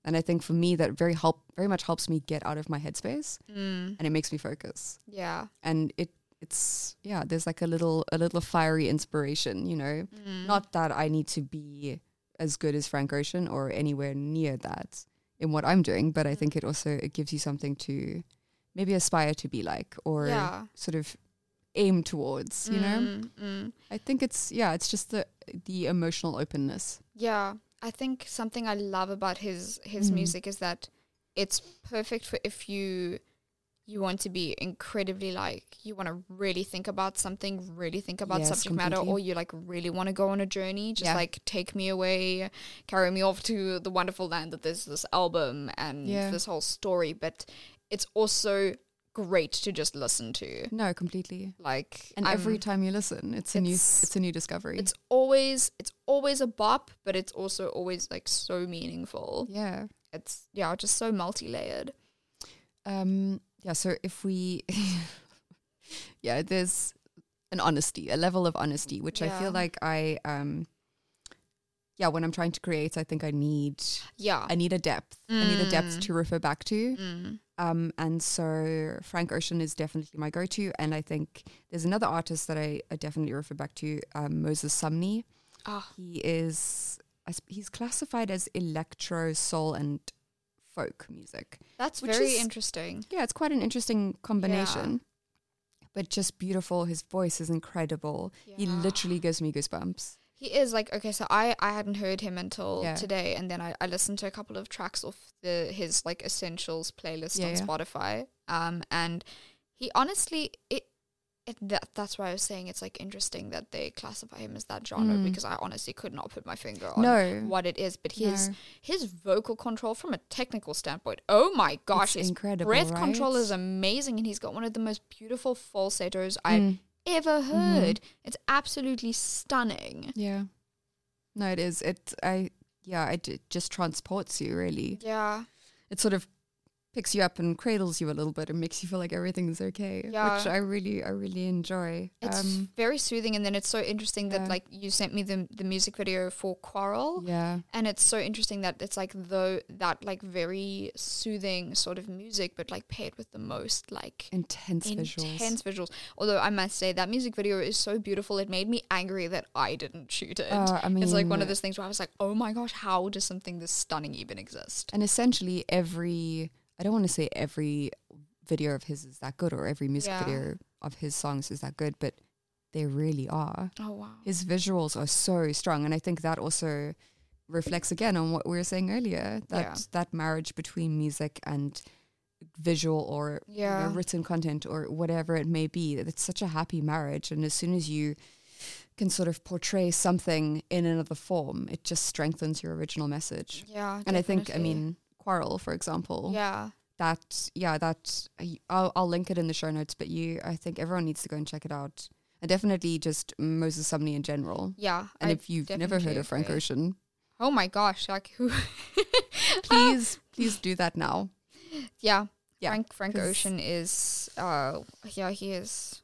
And I think for me that very help very much helps me get out of my headspace Mm. and it makes me focus. Yeah. And it it's yeah, there's like a little a little fiery inspiration, you know. Mm. Not that I need to be as good as Frank Ocean or anywhere near that in what I'm doing, but I think it also it gives you something to maybe aspire to be like or Yeah. sort of aim towards, you know? Mm, mm. I think it's yeah, it's just the the emotional openness. Yeah, I think something I love about his his Mm. music is that it's perfect for if you you want to be incredibly like you want to really think about something, really think about Yes, subject matter, or you like really want to go on a journey. Just Yeah. like take me away, carry me off to the wonderful land that there's this album and Yeah. this whole story. But it's also great to just listen to. No, completely. Like And every I'm- time you listen, it's a new It's- it's a new discovery. it's always it's always a bop, but it's also always like so meaningful. yeah. It's yeah, just so multi layered. Um yeah, so if we yeah, there's an honesty, a level of honesty, which I Yeah. feel like I um yeah, when I'm trying to create, I think I need Yeah. I need a depth. I need a depth Mm. to refer back to. Mm. Um, and so Frank Ocean is definitely my go-to. And I think there's another artist that I, I definitely refer back to, um, Moses Sumney. Ah, He is he's classified as electro, soul, and folk music. that's very is- interesting. Yeah, it's quite an interesting combination. But just beautiful. His voice is incredible. He literally gives me goosebumps. He is like okay, so I I hadn't heard him until Yeah. today, and then I, I listened to a couple of tracks off the his like essentials playlist Yeah, on yeah. Spotify. Um, and he honestly it. It, that, that's why I was saying it's like interesting that they classify him as that genre Mm. because I honestly could not put my finger on No. what it is. But his No. his vocal control from a technical standpoint, oh my gosh, It's his incredible, breath control is amazing, and he's got one of the most beautiful falsettos I've Mm. Ever mm-hmm. heard. It's absolutely stunning. Yeah. No, it is. It I yeah, it, it just transports you really. Yeah, It sort of picks you up and cradles you a little bit and makes you feel like everything's okay. Yeah. Which I really I really enjoy. it's Um very soothing, and then it's so interesting that like you sent me the the music video for Quarrel. yeah. And it's so interesting that it's like though that like very soothing sort of music, but like paired with the most like Intense, visuals. intense visuals. Although I must say that music video is so beautiful, it made me angry that I didn't shoot it. Uh, I mean, it's like one of those things where I was like, oh my gosh, how does something this stunning even exist? And essentially every I don't want to say every video of his is that good or every music Yeah. video of his songs is that good, but they really are. Oh wow. His visuals are so strong and I think that also reflects again on what we were saying earlier that Yeah. that marriage between music and visual or you know, written content or whatever it may be it's such a happy marriage and as soon as you can sort of portray something in another form it just strengthens your original message Yeah. and i think i mean quarrel for example Yeah. that yeah that I'll, I'll link it in the show notes but you i think everyone needs to go and check it out and definitely just Moses Sumney in general. Yeah. And I if you've never heard of Frank agree. Ocean, Oh my gosh, like who? please please do that now. yeah. Yeah, Frank Frank Ocean is uh yeah, he is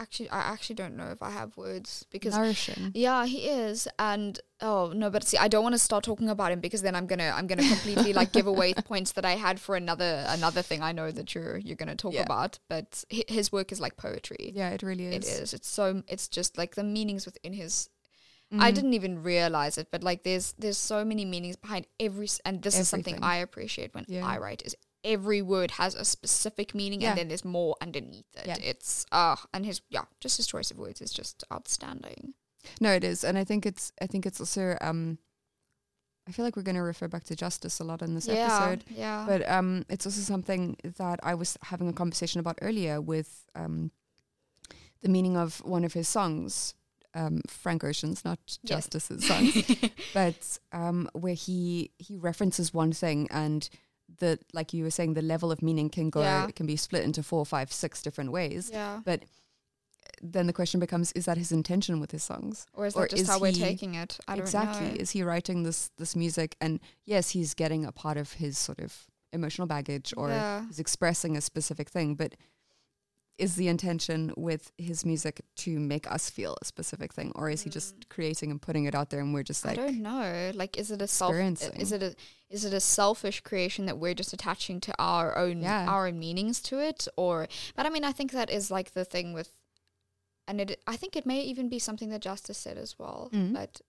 actually I actually don't know if I have words because Nourishing. yeah, he is and oh no, but see I don't want to start talking about him because then I'm going to I'm to completely like give away the points that I had for another another thing I know that you're you're going to talk Yeah. about, but his work is like poetry. Yeah, it really is. It is. It's so it's just like the meanings within his Mm-hmm. I didn't even realize it, but like there's there's so many meanings behind every and this is something I appreciate when Yeah. I write is every word has a specific meaning Yeah. and then there's more underneath it. Yeah. It's uh and his yeah, just his choice of words is just outstanding. No, it is, and I think it's I think it's also um, I feel like we're going to refer back to justice a lot in this yeah, episode. yeah. But um, it's also something that I was having a conversation about earlier with um, the meaning of one of his songs, um, Frank Ocean's, not. Justice's songs, but um, where he he references one thing and the like you were saying, the level of meaning can go Yeah. it can be split into four, five, six different ways. yeah. But eh, then the question becomes: Is that his intention with his songs? Or is or that just is how we're taking it? I exactly is he writing this this music and yes he's getting a part of his sort of emotional baggage or Yeah. he's expressing a specific thing but is the intention with his music to make us feel a specific thing or is he just creating and putting it out there and we're just like, I don't know. Like, is it a self? Is it a is it a selfish creation that we're just attaching to our own Yeah. our own meanings to it, or? But I mean, I think that is like the thing with, and it. I think it may even be something that Justice said as well. Mhm. But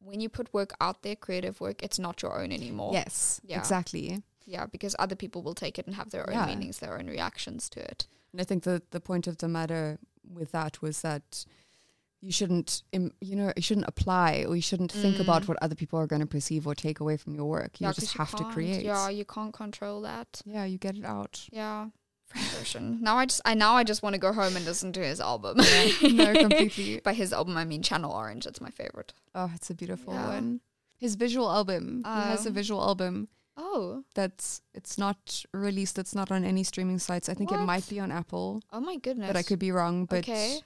when you put work out there, creative work, it's not your own anymore. yes Yeah. exactly Yeah, because other people will take it and have their own Yeah. meanings, their own reactions to it. And i think the the point of the matter with that was that you shouldn't im- you know you shouldn't apply or you shouldn't think about Mm. what other people are going to perceive or take away from your work you yeah, just have to can't- create Yeah, you can't control that. yeah you get it out Yeah. Ocean. Now I just I now I just want to go home and listen to his album. no, completely. By his album I mean Channel Orange. It's my favorite. Oh, it's a beautiful Yeah. one. His visual album. he has a Oh. visual album Oh. that's it's not released. It's not on any streaming sites. I think it might be on Apple, Oh my goodness. but I could be wrong. But okay.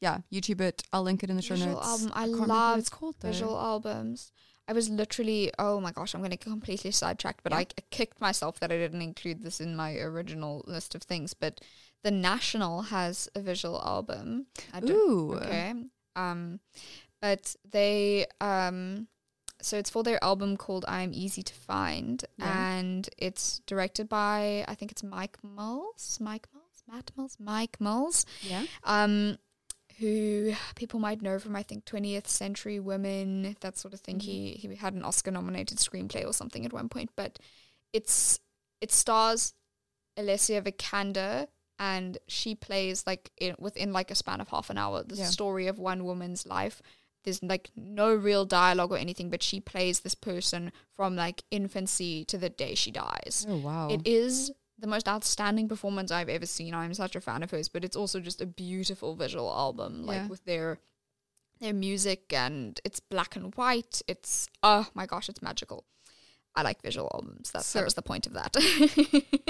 yeah, YouTube it. I'll link it in the show notes. album. I can't love what it's called though. Visual albums. I was literally oh my gosh, I'm gonna get completely sidetracked, but Yeah. I, I kicked myself that I didn't include this in my original list of things. But the National has a visual album. I Ooh. Okay. Um, but they um, so it's for their album called "I'm Easy to Find," Yeah. and it's directed by I think it's Mike Mills, Mike Mills, Matt Mills, Mike Mills, Yeah. um, who people might know from I think 20th Century Women, that sort of thing. He he had an Oscar-nominated screenplay or something at one point, but it's it stars Alicia Vikander and she plays like in, within like a span of half an hour the Yeah. story of one woman's life there's like no real dialogue or anything but she plays this person from like infancy to the day she dies Oh wow. it is the most outstanding performance I've ever seen. I'm such a fan of hers, but it's also just a beautiful visual album, like Yeah. with their their music and it's black and white. It's oh my gosh, it's magical. I like visual albums. That's So- that was the point of that.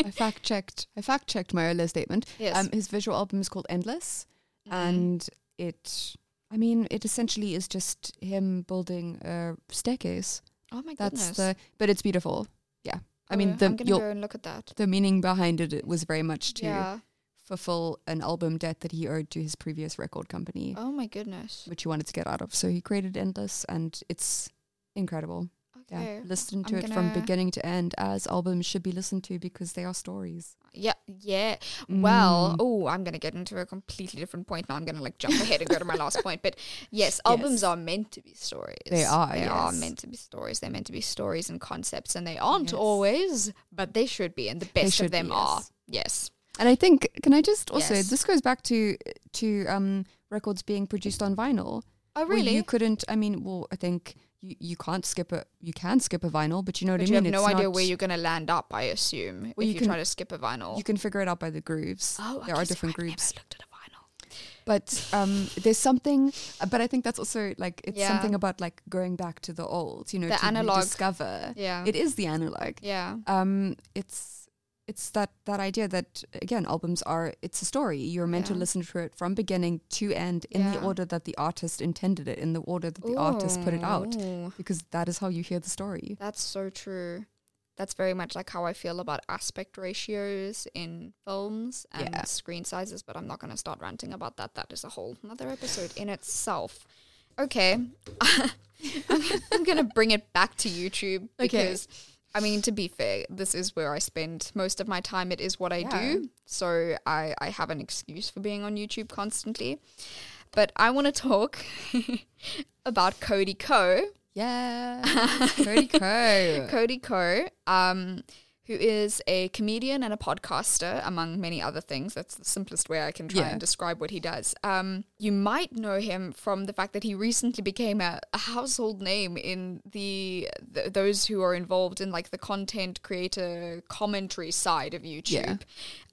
I fact checked. I fact checked my earlier statement. yes. Um, his visual album is called Endless, Mhm. and it. I mean, it essentially is just him building a staircase. oh my That's goodness. the. But it's beautiful. Yeah. I Oh, mean, the I'm gonna go and look at that. the meaning behind it, it was very much to Yeah. fulfill an album debt that he owed to his previous record company, Oh my goodness. which he wanted to get out of. So he created Endless, and it's incredible. Yeah, listen to I'm it from beginning to end, as albums should be listened to because they are stories. Yeah, yeah. Well, Mm. oh, I'm gonna get into a completely different point now. I'm gonna like jump ahead and go to my last point. But yes, albums Yes. are meant to be stories. They are, They are meant to be stories. They're meant to be stories and concepts, and they aren't Yes. always, but they should be, and the best of them be, are. yes. Yes. And I think, can I just also, Yes. this goes back to to um, records being produced on vinyl. Oh, really? you couldn't. I mean, well, I think you, you can't skip a. You can skip a vinyl, but you know what but I you mean. have no It's idea not- where you're gonna land up. I assume Well, if you you, can- try to skip a vinyl. You can figure it out by the grooves. oh, there are so different I've grooves. Never looked at a vinyl. But um, there's something. But I think that's also like it's Yeah. something about like going back to the old. You know, The to analog. discover. Yeah. It is the analog. yeah. Um, it's it's that that idea that again albums are it's a story you're meant to listen to it from beginning to end in the order that the artist intended it in the order that the artist put it out because that is how you hear the story That's so true. That's very much like how I feel about aspect ratios in films and Yeah. screen sizes, but I'm not going to start ranting about that. That is a whole another episode in itself. Okay. I'm, I'm going to bring it back to YouTube Okay. I mean, to be fair, this is where I spend most of my time. It is what I Yeah. do. So I, I have an excuse for being on YouTube constantly. But I want to talk about Cody Ko. yeah Cody Ko. Cody Ko. um, who is a comedian and a podcaster, among many other things. That's the simplest way I can try Yeah. and describe what he does. Um, you might know him from the fact that he recently became a, a household name in the, th those who are involved in like the content creator commentary side of YouTube.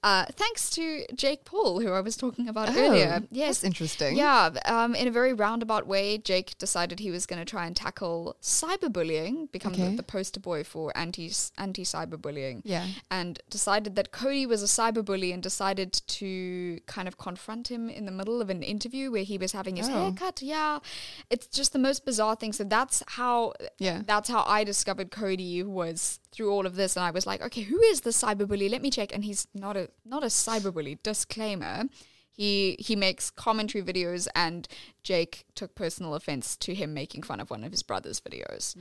Uh, thanks to Jake Paul, who I was talking about earlier. Oh, Yes, that's interesting yeah, um, in a very roundabout way, Jake decided he was going to try and tackle cyberbullying, become Okay. the, the poster boy for anti anti cyberbullying, yeah and decided that Cody was a cyberbully and decided to kind of confront him in the middle of an interview where he was having his Oh. haircut. Yeah, it's just the most bizarre thing. So that's how yeah that's how I discovered Cody was through all of this, and I was like, okay, who is the cyberbully? Let me check. And he's not a not a cyberbully. Disclaimer: he he makes commentary videos, and Jake took personal offense to him making fun of one of his brother's videos.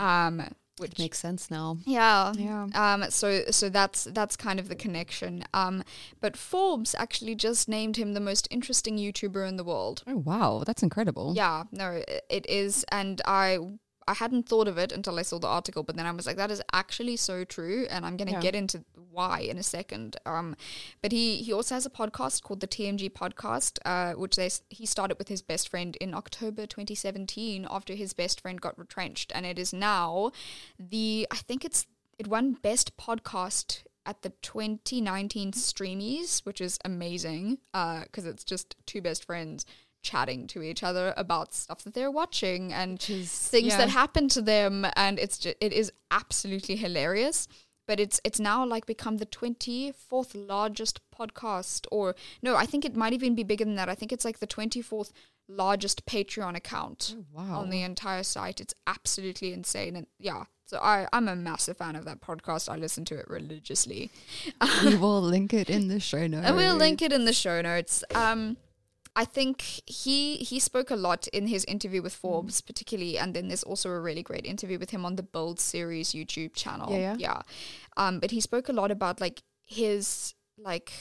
Um, which makes sense now yeah. Yeah. Um so so that's that's kind of the connection. Um but Forbes actually just named him the most interesting YouTuber in the world. oh wow that's incredible Yeah, no, i- it is, and I I hadn't thought of it until I saw the article, but then I was like, that is actually so true, and I'm gonna Yeah. get into why in a second. Um, but he he also has a podcast called the TMG Podcast, uh, which they he started with his best friend in October 2017 after his best friend got retrenched, and it is now the I think it's it won best podcast at the 2019 Streamies, which is amazing because it's just two best friends chatting to each other about stuff that they're watching and things yeah. that happen to them, and it's just, it is absolutely hilarious. But it's it's now like become the 24th largest podcast, or no, I think it might even be bigger than that. I think it's like the 24th largest Patreon account wow. on the entire site. It's absolutely insane. And yeah, so I, I'm a massive fan of that podcast. I listen to it religiously. we will link it in the show notes And we'll link it in the show notes. Um, I think he he spoke a lot in his interview with Forbes, particularly, and then there's also a really great interview with him on the Build series YouTube channel. Yeah, yeah. yeah. Um, but he spoke a lot about like his like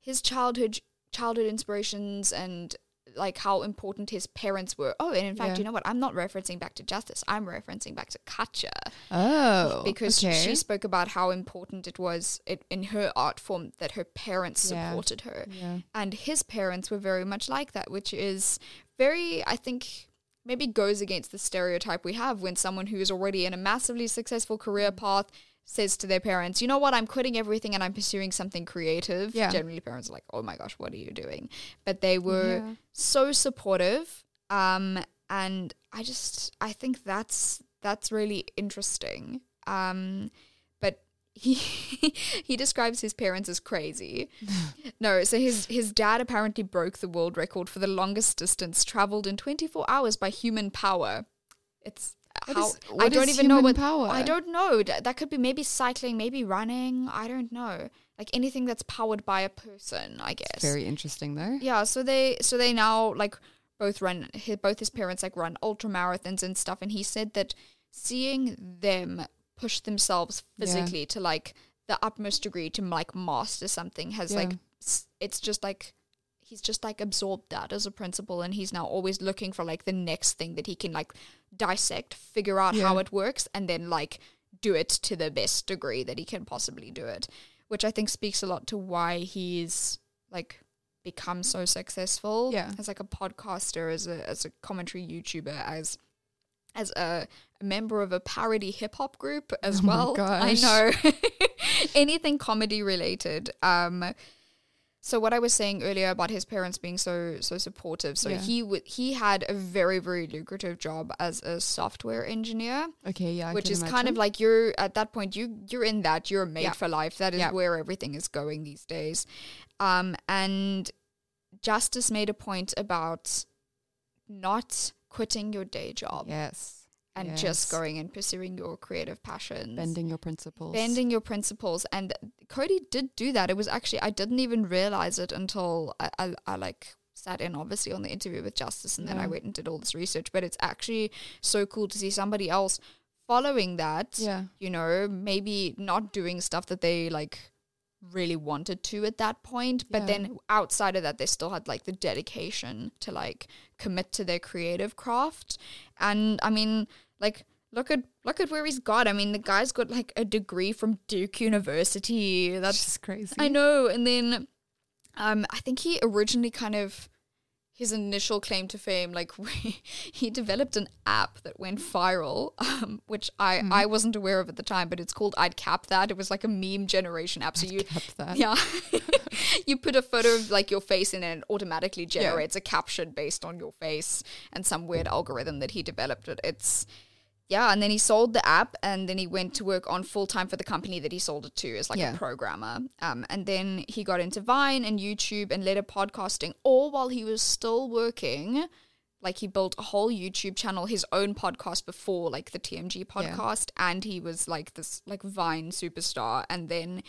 his childhood childhood inspirations and like how important his parents were. Oh, and in fact, Yeah. you know what? I'm not referencing back to Justice. I'm referencing back to Katja oh because okay. she spoke about how important it was it, in her art form that her parents Yeah. supported her yeah and his parents were very much like that which is very i think maybe goes against the stereotype we have when someone who is already in a massively successful career path says to their parents you know what? I'm quitting everything and i'm pursuing something creative. Yeah. generally parents are like oh my gosh what are you doing? But they were Yeah. so supportive um and i just i think that's that's really interesting. Um but he he describes his parents as crazy. No so his his dad apparently broke the world record for the longest distance traveled in 24 hours by human power. It's how is- i don't even know what power? i don't know Th- that could be maybe cycling maybe running i don't know like anything that's powered by a person i guess very interesting though yeah so they so they now like both run his, both his parents like run ultra marathons and stuff and he said that seeing them push themselves Yeah. physically to like the utmost degree to like master something has Yeah. like it's just like he's just like absorbed that as a principle and he's now always looking for like the next thing that he can like dissect figure out how it works and then like do it to the best degree that he can possibly do it. Which i think speaks a lot to why he's like become so successful Yeah. as like a podcaster as a as a commentary youtuber as as a, a member of a parody hip hop group as Oh well. I know. Anything comedy related um so what I was saying earlier about his parents being so so supportive. So Yeah. he would he had a very very lucrative job as a software engineer, Okay, yeah. I which is kind of like you're at that point you you're in that you're made Yeah. for life. That is Yeah. where everything is going these days. Um, and Justice made a point about not quitting your day job yes. And yes. just going and pursuing your creative passions. bending your principles. bending your principles and cody did do that it was actually i didn't even realize it until i, I, I like sat in obviously on the interview with justice and then i went and did all this research but it's actually so cool to see somebody else following that Yeah. you know maybe not doing stuff that they like really wanted to at that point but Yeah. then outside of that they still had like the dedication to like commit to their creative craft and i mean like look at look at where he's got i mean the guy's got like a degree from duke university that's just crazy. I know. And then um, I think he originally kind of his initial claim to fame, like he developed an app that went viral, um, which I Hmm. I wasn't aware of at the time, but it's called I'd Cap That. It was like a meme generation app. So you Kept that. yeah. you put a photo of like your face in and it automatically generates a caption based on your face and some weird algorithm that he developed it. It's yeah, and then he sold the app and then he went to work on full time for the company that he sold it to as like Yeah. a programmer. Um and then he got into Vine and YouTube and later podcasting all while he was still working. Like he built a whole YouTube channel, his own podcast before like the TMG podcast, and he was like this like Vine superstar. And then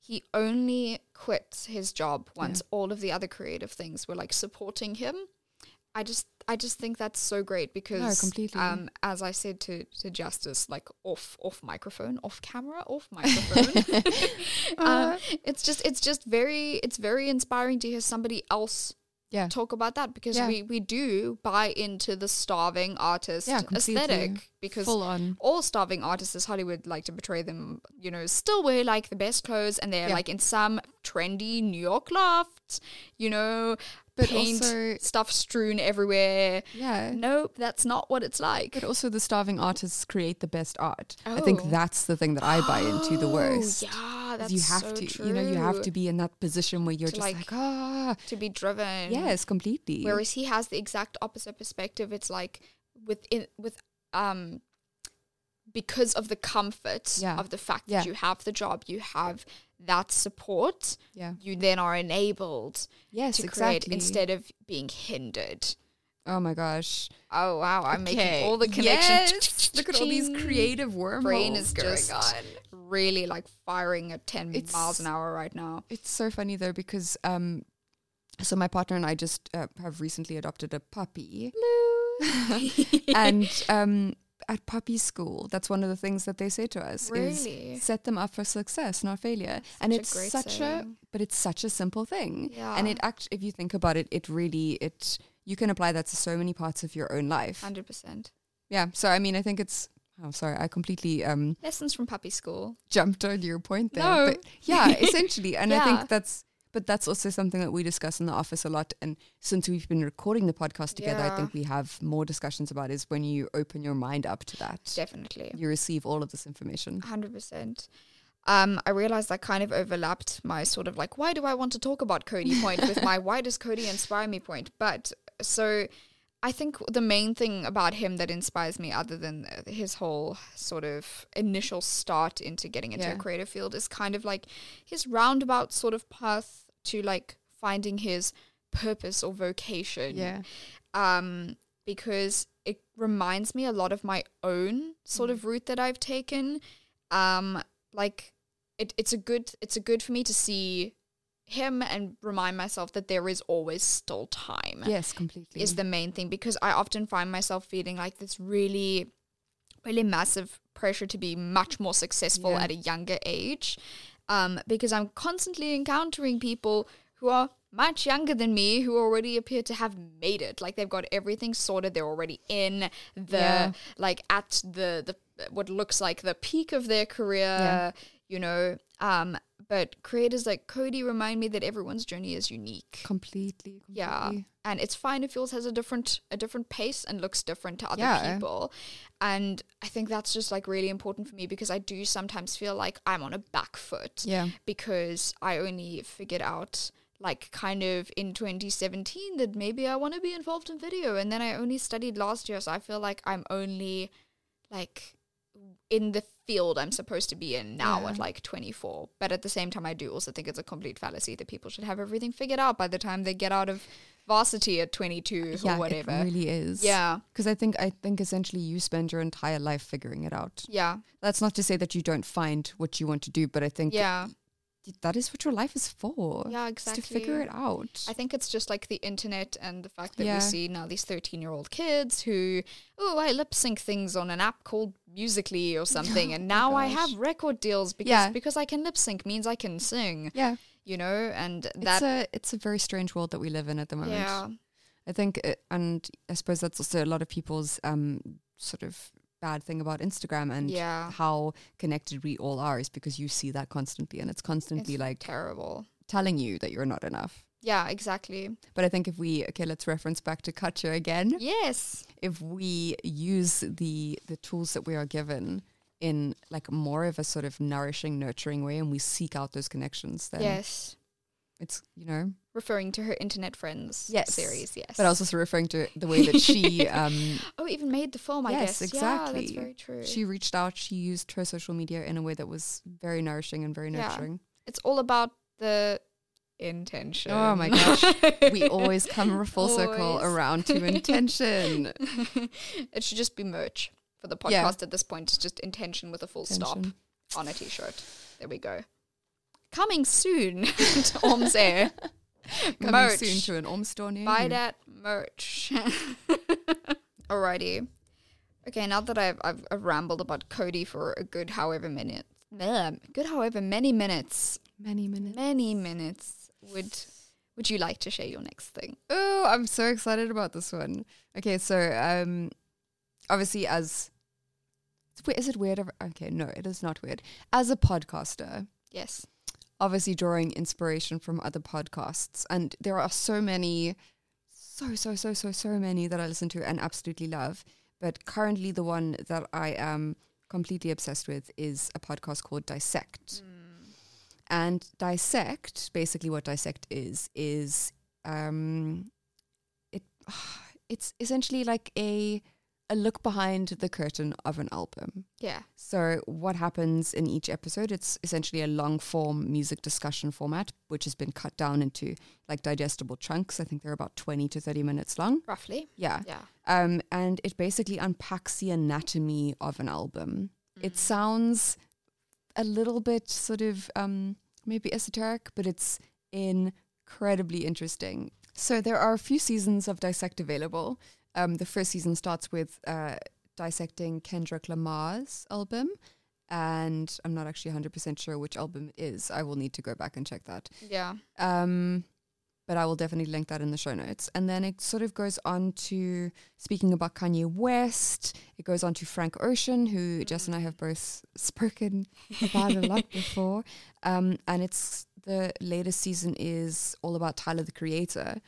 he only quit his job once all of the other creative things were like supporting him. I just I just think that's so great because completely. um as I said to to Justice like off off microphone, off camera, off microphone. uh, it's just it's just very it's very inspiring to hear somebody else Yeah. talk about that because Yeah. we we do buy into the starving artist Yeah, aesthetic because all starving artists as Hollywood like to portray them, you know, still wear like the best clothes and they're like in some trendy New York loft, you know, But paint also- stuff strewn everywhere. Yeah. Nope, that's not what it's like. But also, the starving artists create the best art. I think Oh. that's the thing that I buy into the worst. Oh, yeah, Is that's you have so to, true. you know, you have to be in that position where you're To, just like, like, ah, to be driven. yes, completely. Whereas he has the exact opposite perspective. It's like with in, with um because of the comfort Yeah. of the fact Yeah. that you have the job, you have that support. yeah. You then are enabled Yes, to create instead of being hindered. Oh my gosh. Oh wow, I'm making all the connections. Yes. Look at all these creative wormholes Brain is going just on. really like firing at ten It's- miles an hour right now. It's so funny though because um, so my partner and I just uh, have recently adopted a puppy, and um, at puppy school, that's one of the things that they say to us Really? is set them up for success, not failure. and a it's great such a, but it's such a simple thing. Yeah. And it actually, if you think about it, it really it you can apply that to so many parts of your own life. Hundred percent. yeah. So I mean, I think it's. Oh, sorry, I completely um, Lessons from puppy school. jumped on your point there. No. But yeah, essentially. And I think that's but that's also something that we discuss in the office a lot. And since we've been recording the podcast together, I think we have more discussions about is when you open your mind up to that. Definitely. You receive all of this information. Hundred percent. Um, I realized I kind of overlapped my sort of like, why do I want to talk about Cody point with my why does Cody inspire me point? But so I think the main thing about him that inspires me, other than his whole sort of initial start into getting into a creative field, is kind of like his roundabout sort of path to like finding his purpose or vocation Yeah. um, because it reminds me a lot of my own sort of route that I've taken. Um, like it, it's a good it's a good for me to see him and remind myself that there is always still time Yes, completely. is the main thing because I often find myself feeling like this really, really massive pressure to be much more successful Yeah. at a younger age. Um, because I'm constantly encountering people who are much younger than me who already appear to have made it. Like they've got everything sorted. They're already in the Yeah. like at the the what looks like the peak of their career. Yeah. You know, um, but creators like Cody remind me that everyone's journey is unique. completely, completely. Yeah, and it's fine if yours has a different a different pace and looks different to other Yeah. people. And I think that's just like really important for me because I do sometimes feel like I'm on a back foot Yeah. because I only figured out like kind of in 2017 that maybe I want to be involved in video and then I only studied last year so I feel like I'm only like in the field I'm supposed to be in now Yeah. at like 24 but at the same time I do also think it's a complete fallacy that people should have everything figured out by the time they get out of varsity at 22 yeah, or whatever it really is. yeah because I think I think essentially you spend your entire life figuring it out. yeah That's not to say that you don't find what you want to do, but I think yeah that is what your life is for. yeah exactly to figure it out. I think it's just like the internet and the fact that Yeah. we see now these 13 year old kids who, oh, I lip sync things on an app called Musically or something. and now I have record deals because, Yeah. because I can lip sync means I can sing, yeah, you know? And it's a it's a very strange world that we live in at the moment. yeah, I think, it, and I suppose that's also a lot of people's um sort of bad thing about Instagram and Yeah. how connected we all are is because you see that constantly and it's constantly it's like terrible. telling you that you're not enough. Yeah, exactly. But I think if we okay, let's reference back to Katja again. Yes. If we use the the tools that we are given in like more of a sort of nourishing, nurturing way, and we seek out those connections, then yes. It's you know. Referring to her internet friends Yes. series. Yes. But I was also referring to the way that she um oh, even made the film, I Yes, guess. Yeah, that's very true. she reached out. She used her social media in a way that was very nourishing and very Yeah. nurturing. it's all about the intention. Oh my gosh. we always come full circle around to intention. it should just be merch for the Yeah. podcast at this point. It's just intention with a full stop on a t-shirt. There we go. Coming soon to Orms Air. Coming merch. soon to an Om store near Buy you. that merch. Alrighty. Okay, now that I've, I've I've rambled about Cody for a good however minute, um, good however many minutes, Many minutes. many minutes, would would you like to share your next thing? Oh, I'm so excited about this one. Okay, so um, obviously, as is it weird? Okay, no, it is not weird. As a podcaster, Yes. Obviously drawing inspiration from other podcasts, and there are so many, so so so so so many that I listen to and absolutely love. But currently, the one that I am completely obsessed with is a podcast called Dissect. And dissect, basically, what dissect is is um, it it's essentially like a a look behind the curtain of an album. Yeah. So what happens in each episode? It's essentially a long form music discussion format, which has been cut down into like digestible chunks. I think they're about twenty to thirty minutes long. Roughly. Yeah. Yeah. Um, and it basically unpacks the anatomy of an album. It sounds a little bit sort of um, maybe esoteric, but it's incredibly interesting. So there are a few seasons of Dissect available. Um, the first season starts with uh, dissecting Kendrick Lamar's album. And I'm not actually 100% sure which album it is. I will need to go back and check that. Yeah. Um, but I will definitely link that in the show notes. And then it sort of goes on to speaking about Kanye West. It goes on to Frank Ocean, who Jess and I have both spoken about a lot before. Um, and it's the latest season is all about Tyler the Creator.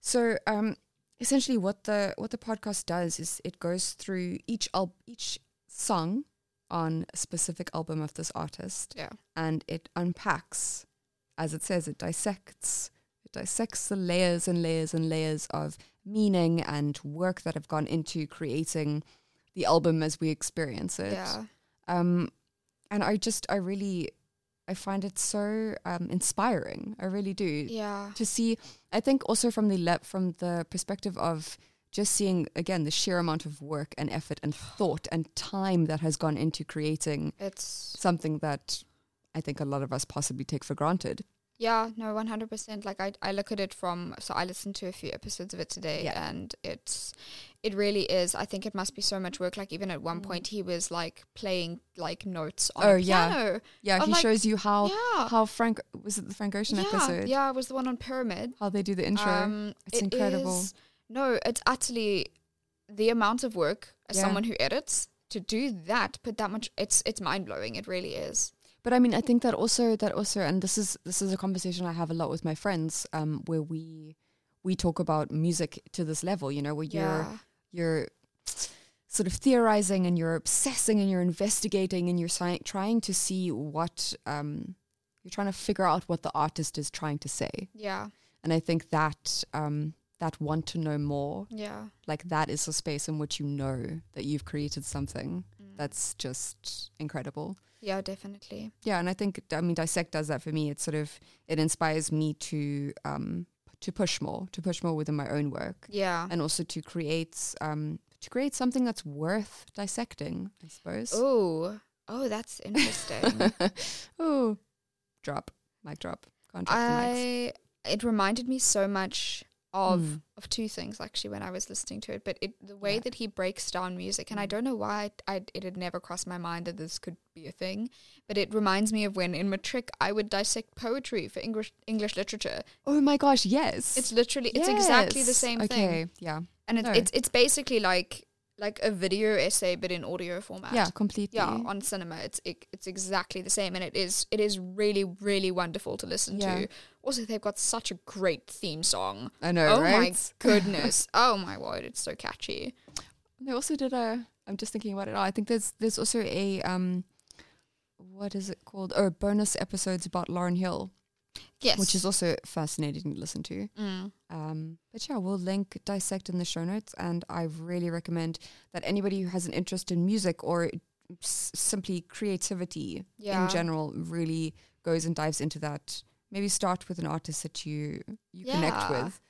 So um, essentially, what the what the podcast does is it goes through each al- each song on a specific album of this artist Yeah. and it unpacks, as it says, it dissects. It dissects the layers and layers and layers of meaning and work that have gone into creating the album as we experience it. Yeah. Um, and I just, I really, I find it so um, inspiring. I really do Yeah. to see. I think also from the le- from the perspective of just seeing again the sheer amount of work and effort and thought and time that has gone into creating It's something that I think a lot of us possibly take for granted. Yeah, no, one hundred percent. Like I, I look at it from. So I listened to a few episodes of it today, Yeah. and it's, it really is. I think it must be so much work. Like even at one point, he was like playing like notes on Mm. Oh, yeah. piano. Yeah, I'm he like, shows you how yeah. how Frank was it the Frank Ocean yeah, episode? yeah, it was the one on Pyramid. How they do the intro. Um, It's it incredible. is- no, it's actually the amount of work as Yeah. someone who edits to do that, put that much. It's it's mind blowing. It really is. But I mean, I think that also that also, and this is this is a conversation I have a lot with my friends, um, where we we talk about music to this level. You know, where you're Yeah. you're sort of theorizing and you're obsessing and you're investigating and you're si- trying to see what um you're trying to figure out what the artist is trying to say. Yeah. And I think that um, that want to know more, Yeah. like that is a space in which you know that you've created something. That's just incredible. Yeah, definitely. Yeah, and I think I mean dissect does that for me. It sort of it inspires me to um to push more, to push more within my own work, Yeah. and also to create um to create something that's worth dissecting. I suppose. Oh. Oh, that's interesting. oh, drop, mic drop. Mics. I it reminded me so much of Mm. of two things actually when I was listening to it. But it the way Yeah. that he breaks down music, and I Mm. don't know why I, it had never crossed my mind that this could be a thing. But it reminds me of when in matric I would dissect poetry for English English literature. Oh my gosh, yes. It's literally it's exactly the same okay. thing, Yeah. and it's No. it's it's basically like like a video essay but in audio format. Yeah, completely. yeah on cinema it's it, it's exactly the same and it is it is really really wonderful to listen Yeah. to also they've got such a great theme song I know, oh my goodness oh my word it's so catchy They also did a. I'm just thinking about it. now. I think there's there's also a um, what is it called? Oh, bonus episodes about Lauryn Hill, yes which is also fascinating to listen to. mm. Um, but yeah, we'll link dissect in the show notes, and I really recommend that anybody who has an interest in music or s- simply creativity yeah in general really goes and dives into that. Maybe start with an artist that you you connect with,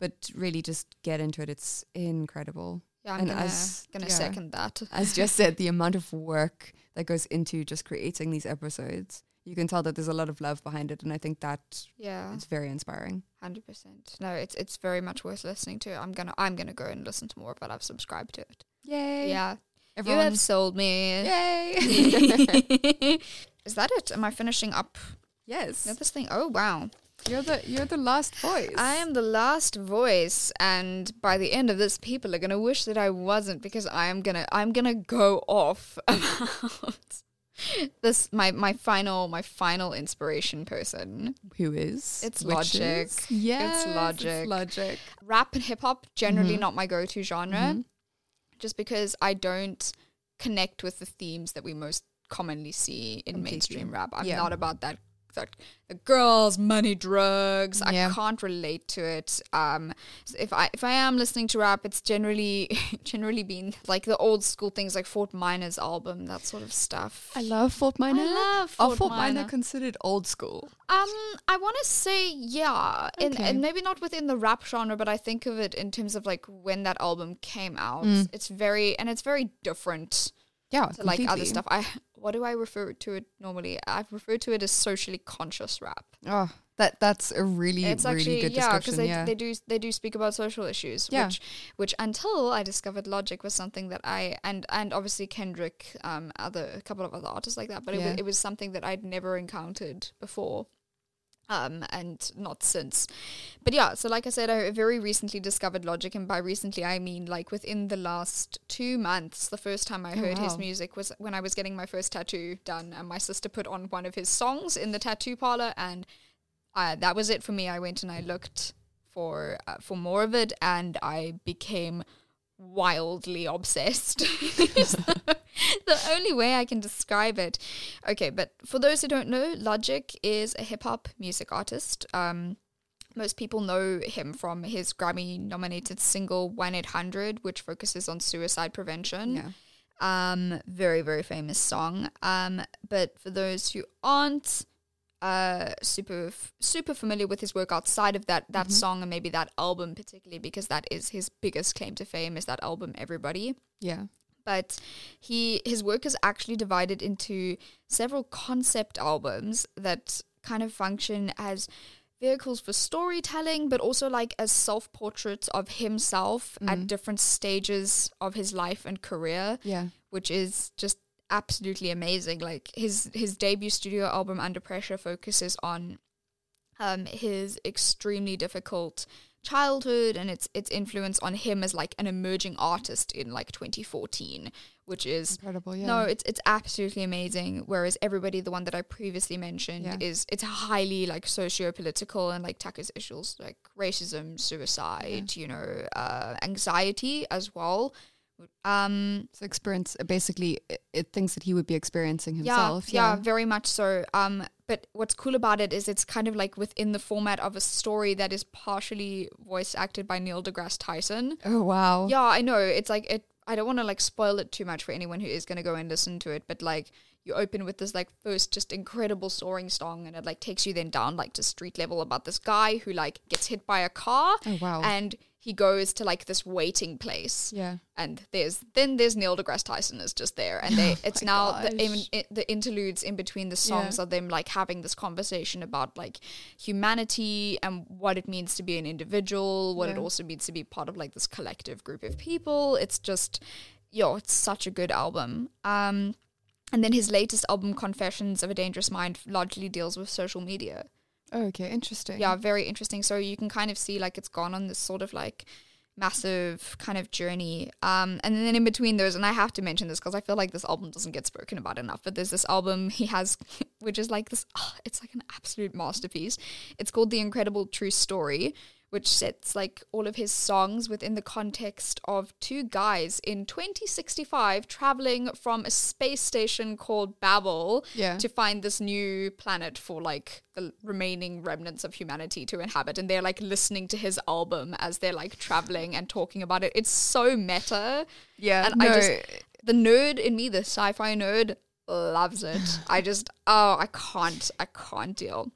but really just get into it. It's incredible. yeah i'm and gonna as- gonna yeah. second that As Jess said, the amount of work that goes into just creating these episodes, you can tell that there's a lot of love behind it, and I think that yeah. it's very inspiring. 100% no it's it's very much worth listening to. I'm gonna i'm gonna go and listen to more of it. I've subscribed to it. Yay! yeah. Everyone. you have sold me. Yay! is that it? Am i finishing up? Yes, this thing. Oh wow. You're the you're the last voice. I am the last voice, and by the end of this, people are gonna wish that I wasn't because I am gonna I'm gonna go off about this my my final my final inspiration person. Who is? It's Which Logic. is? Yes, Logic. Logic. Rap and hip hop generally Mhm. not my go to genre, Mhm. just because I don't connect with the themes that we most commonly see in Completely. mainstream rap. I'm Yeah. not about that. That the girls, money, drugs. Yeah. I can't relate to it. Um, so if I if I am listening to rap, it's generally generally been like the old school things like Fort Minor's album, that sort of stuff. I love Fort Minor. I love Are Fort Fort Minor Minor. considered old school? Um, I want to say yeah, and, Okay. and maybe not within the rap genre, but I think of it in terms of like when that album came out. Mm. It's very and it's very different Yeah, to like other stuff. I what do I refer to it normally? I refer to it as socially conscious rap. Oh, that that's a really It's really actually good yeah, because they yeah, they do they do speak about social issues, Yeah. which which until I discovered Logic was something that I and and obviously Kendrick, um, other a couple of other artists like that, but it Yeah. was it was something that I'd never encountered before. Um, and not since. But yeah, so like I said, I very recently discovered Logic, and by recently I mean like within the last two months. The first time I Oh, heard his music was when I was getting my first tattoo done, and my sister put on one of his songs in the tattoo parlor, and uh, that was it for me. I went and I looked for uh, for more of it, and I became wildly obsessed. the only way I can describe it. Okay, but for those who don't know, Logic is a hip hop music artist. Um, most people know him from his Grammy nominated single 1 800, which focuses on suicide prevention. yeah. Um, very, very famous song. Um, but for those who aren't uh super f- super familiar with his work outside of that that Mhm. song and maybe that album particularly because that is his biggest claim to fame is that album everybody yeah. but he his work is actually divided into several concept albums that kind of function as vehicles for storytelling but also like as self-portraits of himself at Mhm. different stages of his life and career Yeah. which is just absolutely amazing like his his debut studio album under pressure focuses on um his extremely difficult childhood and its its influence on him as like an emerging artist in like 2014 which is Incredible. Yeah. no, it's it's absolutely amazing. Whereas everybody, the one that I previously mentioned, Yeah. is it's highly like socio-political and like tackles issues like racism, suicide, you know, uh, anxiety as well, Um, So experience basically it, it thinks that he would be experiencing himself. Yeah, yeah, very much so. Um, but what's cool about it is it's kind of like within the format of a story that is partially voice acted by Neil deGrasse Tyson. Oh wow. Yeah, I know. It's like it. I don't want to like spoil it too much for anyone who is going to go and listen to it, but like you open with this like first just incredible soaring song, and it like takes you then down like to street level about this guy who like gets hit by a car. Oh, wow. And he goes to like this waiting place Yeah. and there's then there's Neil deGrasse Tyson is just there, and they it's my now the gosh. in, i- the interludes in between the songs Yeah. are them like having this conversation about like humanity and what it means to be an individual, what it also means to be part of like this collective group of people. It's just yo, it's such a good album. Um, and then his latest album, Confessions of a Dangerous Mind, largely deals with social media Oh, okay. Interesting. yeah very interesting so you can kind of see like it's gone on this sort of like massive kind of journey um and then in between those and i have to mention this because i feel like this album doesn't get spoken about enough but there's this album he has which is like this ah, it's like an absolute masterpiece it's called the incredible true story which sets like all of his songs within the context of two guys in 2065 traveling from a space station called Babel Yeah. to find this new planet for like the remaining remnants of humanity to inhabit. And they're like listening to his album as they're like traveling and talking about it. It's so meta. Yeah. and no, i just the nerd in me the sci-fi nerd loves it. I just oh i can't i can't deal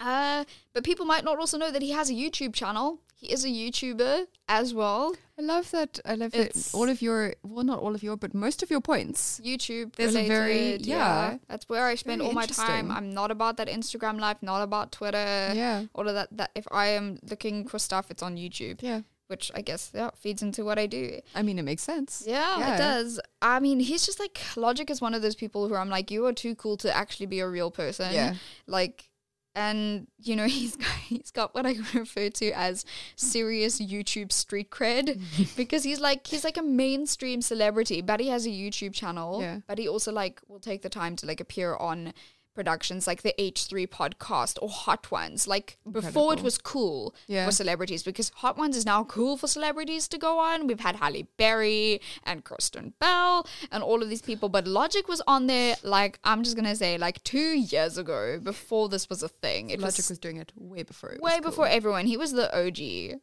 uh but people might not also know that he has a youtube channel he is a youtuber as well I love that. I love that all of your, well, not all of your, but most of your points. YouTube. There's a very- related, yeah. That's where I spend all my time. I'm not about that Instagram life, not about Twitter. Yeah. All of that. That if I am looking for stuff, it's on YouTube, Yeah. which I guess yeah feeds into what I do. I mean, it makes sense. Yeah, Yeah. it does. I mean, he's just like Logic is one of those people who I'm like, you are too cool to actually be a real person. Yeah. Like, and you know, he's got, he's got what I refer to as serious YouTube street cred because he's like he's like a mainstream celebrity, but he has a YouTube channel. Yeah. But he also like will take the time to like appear on productions like the H3 podcast or Hot Ones. Like before it was cool Yeah. for celebrities because Hot Ones is now cool for celebrities to go on. We've had Halle Berry and Kristen Bell and all of these people, but Logic was on there like I'm just gonna say like two years ago before this was a thing. It Logic was was doing it way before. It way before everyone. He was the OG.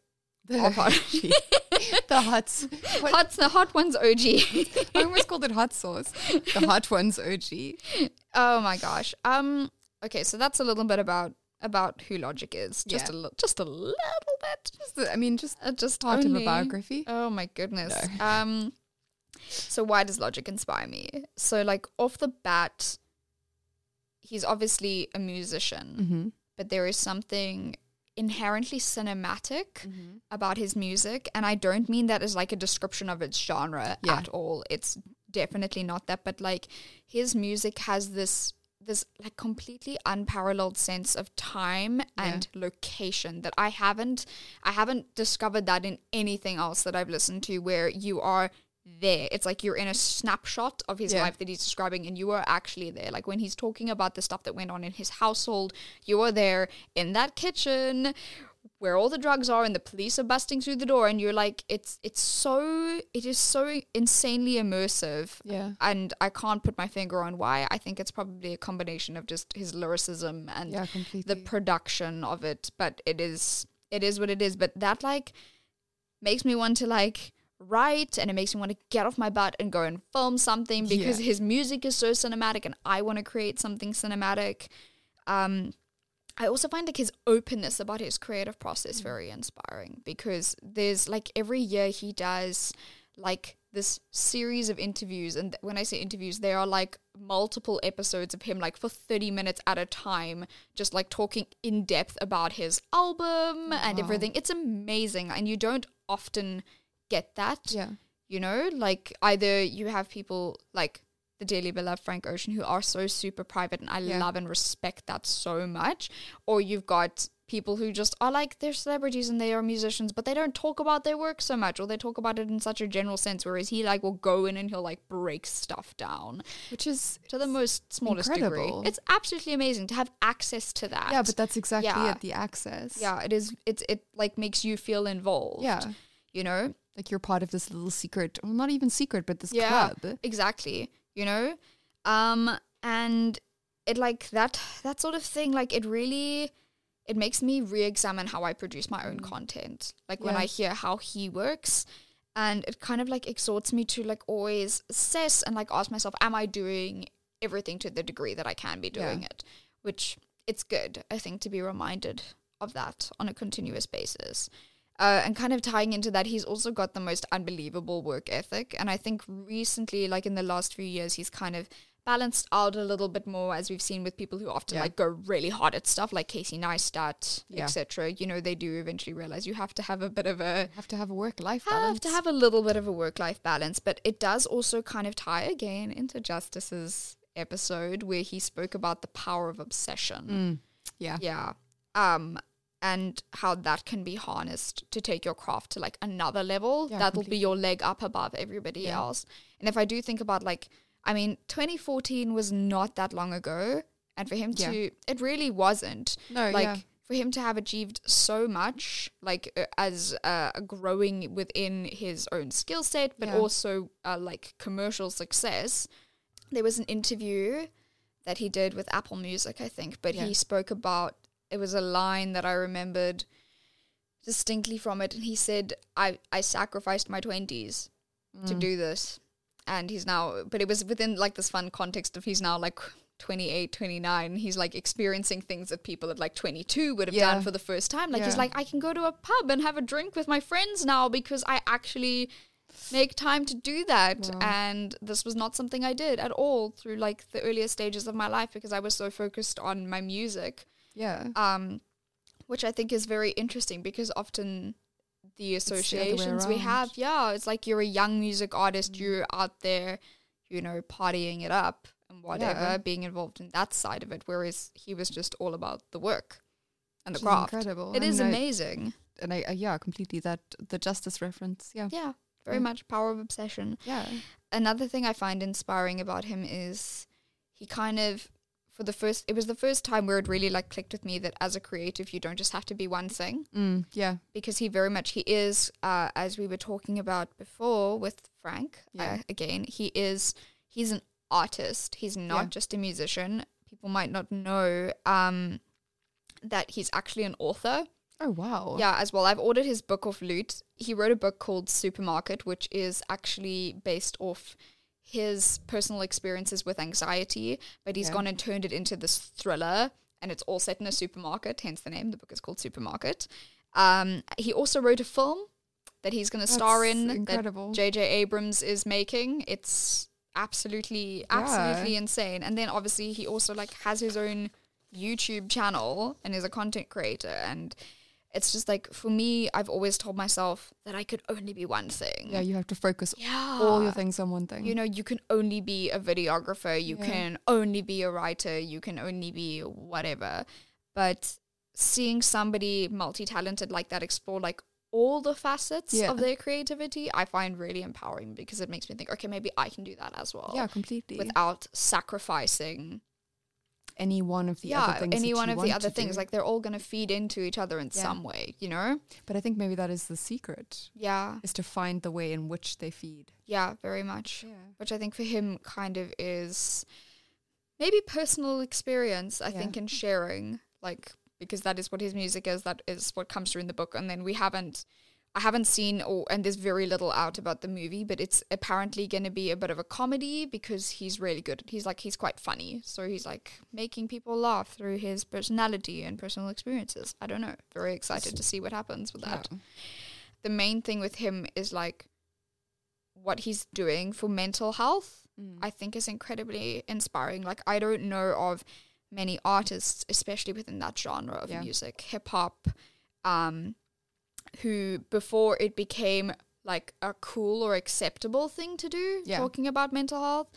The, Hot- the hot. What, Hot, the Hot Ones OG. I almost called it hot sauce. The hot ones OG. Oh my gosh. Um. Okay, so that's a little bit about about who Logic is. Just Yeah. a li- just a little bit. Just the- I mean, just Uh, just part of a biography. Oh my goodness. Um so why does Logic inspire me? So like off the bat he's obviously a musician, Mm-hmm. but there is something inherently cinematic Mm-hmm. about his music and I don't mean that as like a description of its genre Yeah. at all. It's definitely not that, but like his music has this this like completely unparalleled sense of time and location that I haven't I haven't discovered that in anything else that I've listened to where you are there. It's like you're in a snapshot of his Yeah. life that he's describing and you are actually there. Like when he's talking about the stuff that went on in his household, you are there in that kitchen where all the drugs are and the police are busting through the door and you're like it's it's so it is so insanely immersive Yeah. and I can't put my finger on why. I think it's probably a combination of just his lyricism and Yeah, the production of it, but it is it is what it is. But that like makes me want to like write and it makes me want to get off my butt and go and film something because Yeah. his music is so cinematic and I want to create something cinematic. Um I also find like his openness about his creative process mm. very inspiring because there's like every year he does like this series of interviews and th- when I say interviews they are like multiple episodes of him like for 30 minutes at a time just like talking in depth about his album and everything. It's amazing and you don't often get that yeah. you know? Like either you have people like the dearly beloved frank ocean who are so super private and i Yeah. love and respect that so much or you've got people who just are like they're celebrities and they are musicians but they don't talk about their work so much or they talk about it in such a general sense whereas he like will go in and he'll like break stuff down Which is to the most smallest incredible. degree it's absolutely amazing to have access to that yeah, but that's exactly Yeah. it. The access. yeah it is it's it like makes you feel involved Yeah. you know Like you're part of this little secret, well, not even secret, but this Yeah. club. exactly you know? Um and it like that that sort of thing like it really it makes me re-examine how i produce my own content. Like when Mm. I hear how he works and it kind of like exhorts me to like always assess and like ask myself am i doing everything to the degree that i can be Yeah. doing it? Which it's good i think to be reminded of that on a continuous basis uh, and kind of tying into that, he's also got the most unbelievable work ethic. And I think recently, like in the last few years, he's kind of balanced out a little bit more, as we've seen with people who often Yeah. like go really hard at stuff, like Casey Neistat, Yeah. etc. You know, they do eventually realize you have to have a bit of a Have to have a work life have balance. to have a little bit of a work life balance, but it does also kind of tie again into Justice's episode where he spoke about the power of obsession. yeah. Yeah. Um and how that can be harnessed to take your craft to like another level. Yeah, That'll be your leg up above everybody Yeah. else. And if I do think about like I mean 2014 was not that long ago and for him Yeah. to it really wasn't. No, like for him to have achieved so much like uh, as uh, growing within his own skill set but also uh, like commercial success there was an interview that he did with apple music i think but he spoke about it was a line that i remembered distinctly from it and he said i i sacrificed my 20s to Mm. do this and he's now but it was within like this fun context of he's now like 28 29 he's like experiencing things that people at like 22 would have Yeah. done for the first time like he's like i can go to a pub and have a drink with my friends now because i actually make time to do that Wow. and this was not something i did at all through like the earlier stages of my life because i was so focused on my music Yeah. um, which I think is very interesting because often the the associations we have, yeah, it's like you're a young music artist, you're out there, you know, partying it up and whatever, Yeah. being involved in that side of it, whereas he was just all about the work and the Which is craft. incredible. It is I- amazing. And I, uh, yeah, completely that the justice reference. Yeah. Yeah, very Yeah. much power of obsession. Yeah. another thing I find inspiring about him is he kind of for the first it was the first time where it really like clicked with me that as a creative you don't just have to be one thing Mm, yeah. because he very much he is uh, as we were talking about before with Frank Yeah. uh, again he is he's an artist he's not Yeah. just a musician people might not know um that he's actually an author Oh wow. yeah, as well. I've ordered his book off Loot. He wrote a book called Supermarket, which is actually based off his personal experiences with anxiety, but he's Yeah. gone and turned it into this thriller, and it's all set in a supermarket, hence the name. The book is called Supermarket. Um, he also wrote a film that he's going to star in incredible. that J.J. Abrams is making. It's absolutely, absolutely insane. And then obviously he also like has his own YouTube channel and is a content creator. And it's just like for me, I've always told myself that I could only be one thing. Yeah, you have to focus Yeah. all your things on one thing. You know, you can only be a videographer, you Yeah. can only be a writer, you can only be whatever. But seeing somebody multi talented like that explore like all the facets Yeah. of their creativity, I find really empowering because it makes me think, okay, maybe I can do that as well. yeah, completely. Without sacrificing any one of the yeah, other things. any one of the other things. do. Like they're all gonna feed into each other in Yeah. some way, you know? but I think maybe that is the secret Yeah. is to find the way in which they feed. Yeah, very much. Yeah. which I think for him kind of is maybe personal experience, I Yeah. think, in sharing, like, because that is what his music is, that is what comes through in the book. And then we haven't, I haven't seen, or, and there's very little out about the movie, but it's apparently going to be a bit of a comedy because he's really good. He's like, he's quite funny. So he's like making people laugh through his personality and personal experiences. I don't know. Very excited to see what happens with that Yeah. the main thing with him is like what he's doing for mental health Mm. i think is incredibly inspiring like i don't know of many artists especially within that genre of Yeah. music hip hop um who before it became like a cool or acceptable thing to do Yeah. talking about mental health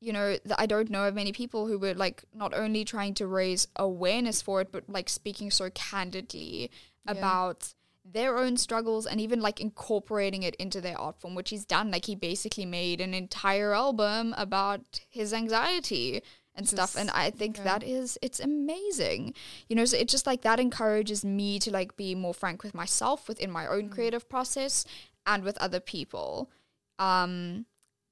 you know th- i don't know of many people who were like not only trying to raise awareness for it but like speaking so candidly Yeah. about their own struggles and even like incorporating it into their art form which he's done like he basically made an entire album about his anxiety and stuff and i think yeah. that is it's amazing you know so it just like that encourages me to like be more frank with myself within my own creative process and with other people. Um,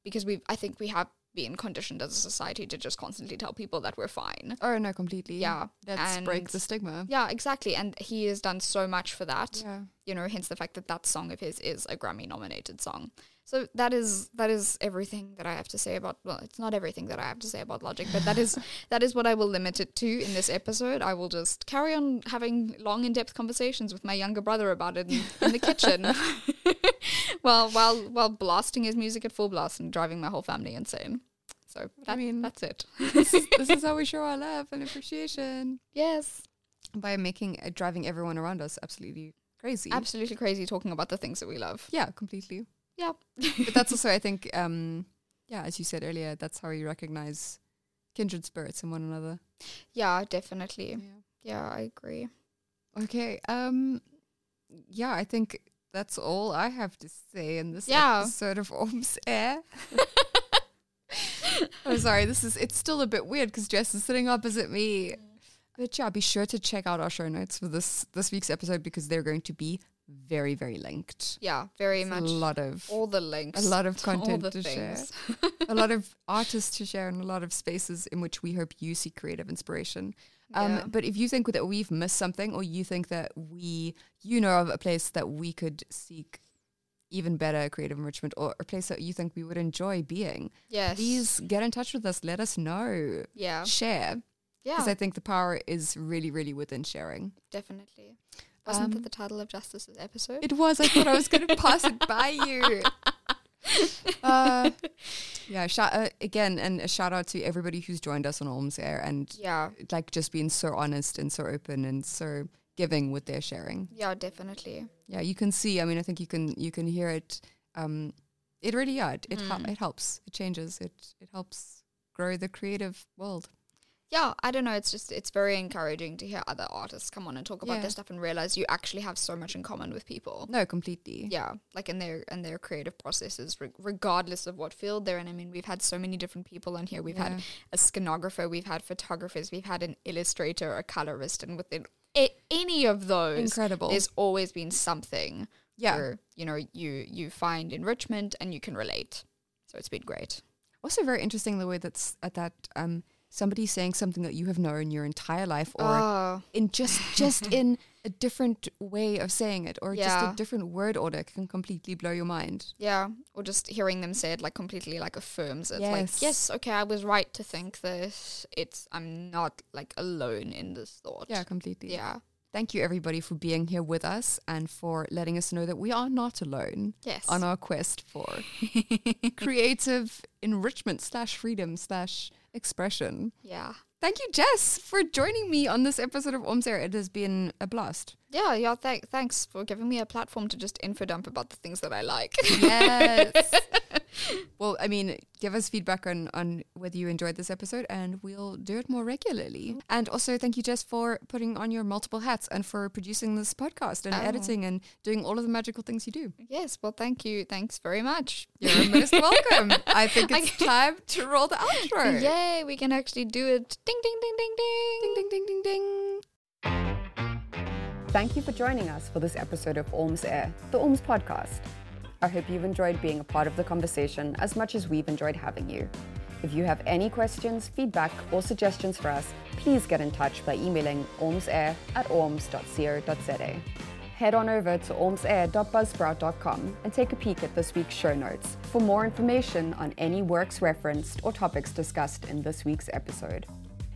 because we, I think we have been conditioned as a society to just constantly tell people that we're fine. Oh no, completely. Yeah, Let's break the stigma. Yeah, exactly. And he has done so much for that. Yeah. You know, hence the fact that that song of his is a Grammy nominated song. So that is that is everything that I have to say about well, it's not everything that I have to say about Logic, but that is that is what I will limit it to in this episode. I will just carry on having long in-depth conversations with my younger brother about it in, in the kitchen. while while while blasting his music at full blast and driving my whole family insane. So that, mean- that's it. this, is, this is how we show our love and appreciation yes. by making uh, driving everyone around us absolutely crazy. Absolutely crazy talking about the things that we love. yeah, completely. Yeah. But that's also, I think, um, yeah, as you said earlier, that's how you recognize kindred spirits in one another. Yeah, definitely. Yeah, I agree. Okay. Um, yeah, I think that's all I have to say in this Yeah. episode of Orms Air. I'm sorry, this is it's still a bit weird because Jess is sitting opposite me. But yeah, be sure to check out our show notes for this this week's episode because they're going to be very, very linked. Yeah, very It's much. a lot of all the links. a lot of content to share. a lot of artists to share and a lot of spaces in which we hope you see creative inspiration. Um, Yeah. But if you think that we've missed something or you think that we, you know of a place that we could seek even better creative enrichment or a place that you think we would enjoy being, Yes. please get in touch with us. Let us know. Yeah. Share. Yeah. Because I think the power is really, really within sharing. definitely. Wasn't Um, that the title of Justice's episode? It was. I thought I was going to pass it by you. Uh, yeah. Shout, uh, again, and a shout out to everybody who's joined us on Orms Air and yeah. like just being so honest and so open and so giving with their sharing. Yeah, definitely. Yeah, you can see. I mean, I think you can you can hear it. Um, it really yeah, it it, Mm. it helps. It changes. It it helps grow the creative world. Yeah, I don't know. It's just it's very encouraging to hear other artists come on and talk about Yeah. their stuff and realize you actually have so much in common with people. No, completely. Yeah, like in their in their creative processes, re- regardless of what field they're in. I mean, we've had so many different people on here. We've Yeah. had a scenographer, we've had photographers, we've had an illustrator, a colorist, and within a- any of those, Incredible. there's always been something Yeah. where you know you you find enrichment and you can relate. So it's been great. Also, very interesting the way that's at that um somebody saying something that you have known your entire life, or Oh, in just just in a different way of saying it, or just a different word order can completely blow your mind. yeah, or just hearing them say it like completely like affirms it. Yes. Like, yes, okay, I was right to think this. It's I'm not like alone in this thought. Yeah, completely. Yeah. Thank you, everybody, for being here with us and for letting us know that we are not alone Yes. on our quest for creative enrichment slash freedom slash expression. yeah. Thank you, Jess, for joining me on this episode of Orms Air. It has been a blast. Yeah, yeah. Th- thanks for giving me a platform to just info dump about the things that I like. Yes. well, I mean, give us feedback on, on whether you enjoyed this episode and we'll do it more regularly. And also, thank you, Jess, for putting on your multiple hats and for producing this podcast and Oh. editing and doing all of the magical things you do. yes. Well, thank you. Thanks very much. You're most welcome. I think it's time to roll the outro. Yay! We can actually do it. Ding, ding, ding, ding, ding. Ding, ding, ding, ding, ding. Thank you for joining us for this episode of Orms Air, the Orms podcast. I hope you've enjoyed being a part of the conversation as much as we've enjoyed having you. If you have any questions, feedback, or suggestions for us, please get in touch by emailing ormsair at orms.co.za. Head on over to ormsair.buzzsprout.com and take a peek at this week's show notes for more information on any works referenced or topics discussed in this week's episode.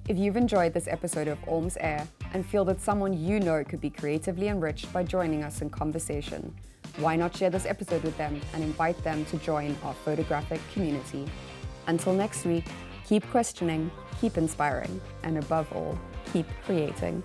If you've enjoyed this episode of Orms Air and feel that someone you know could be creatively enriched by joining us in conversation, why not share this episode with them and invite them to join our photographic community? Until next week, keep questioning, keep inspiring, and above all, keep creating.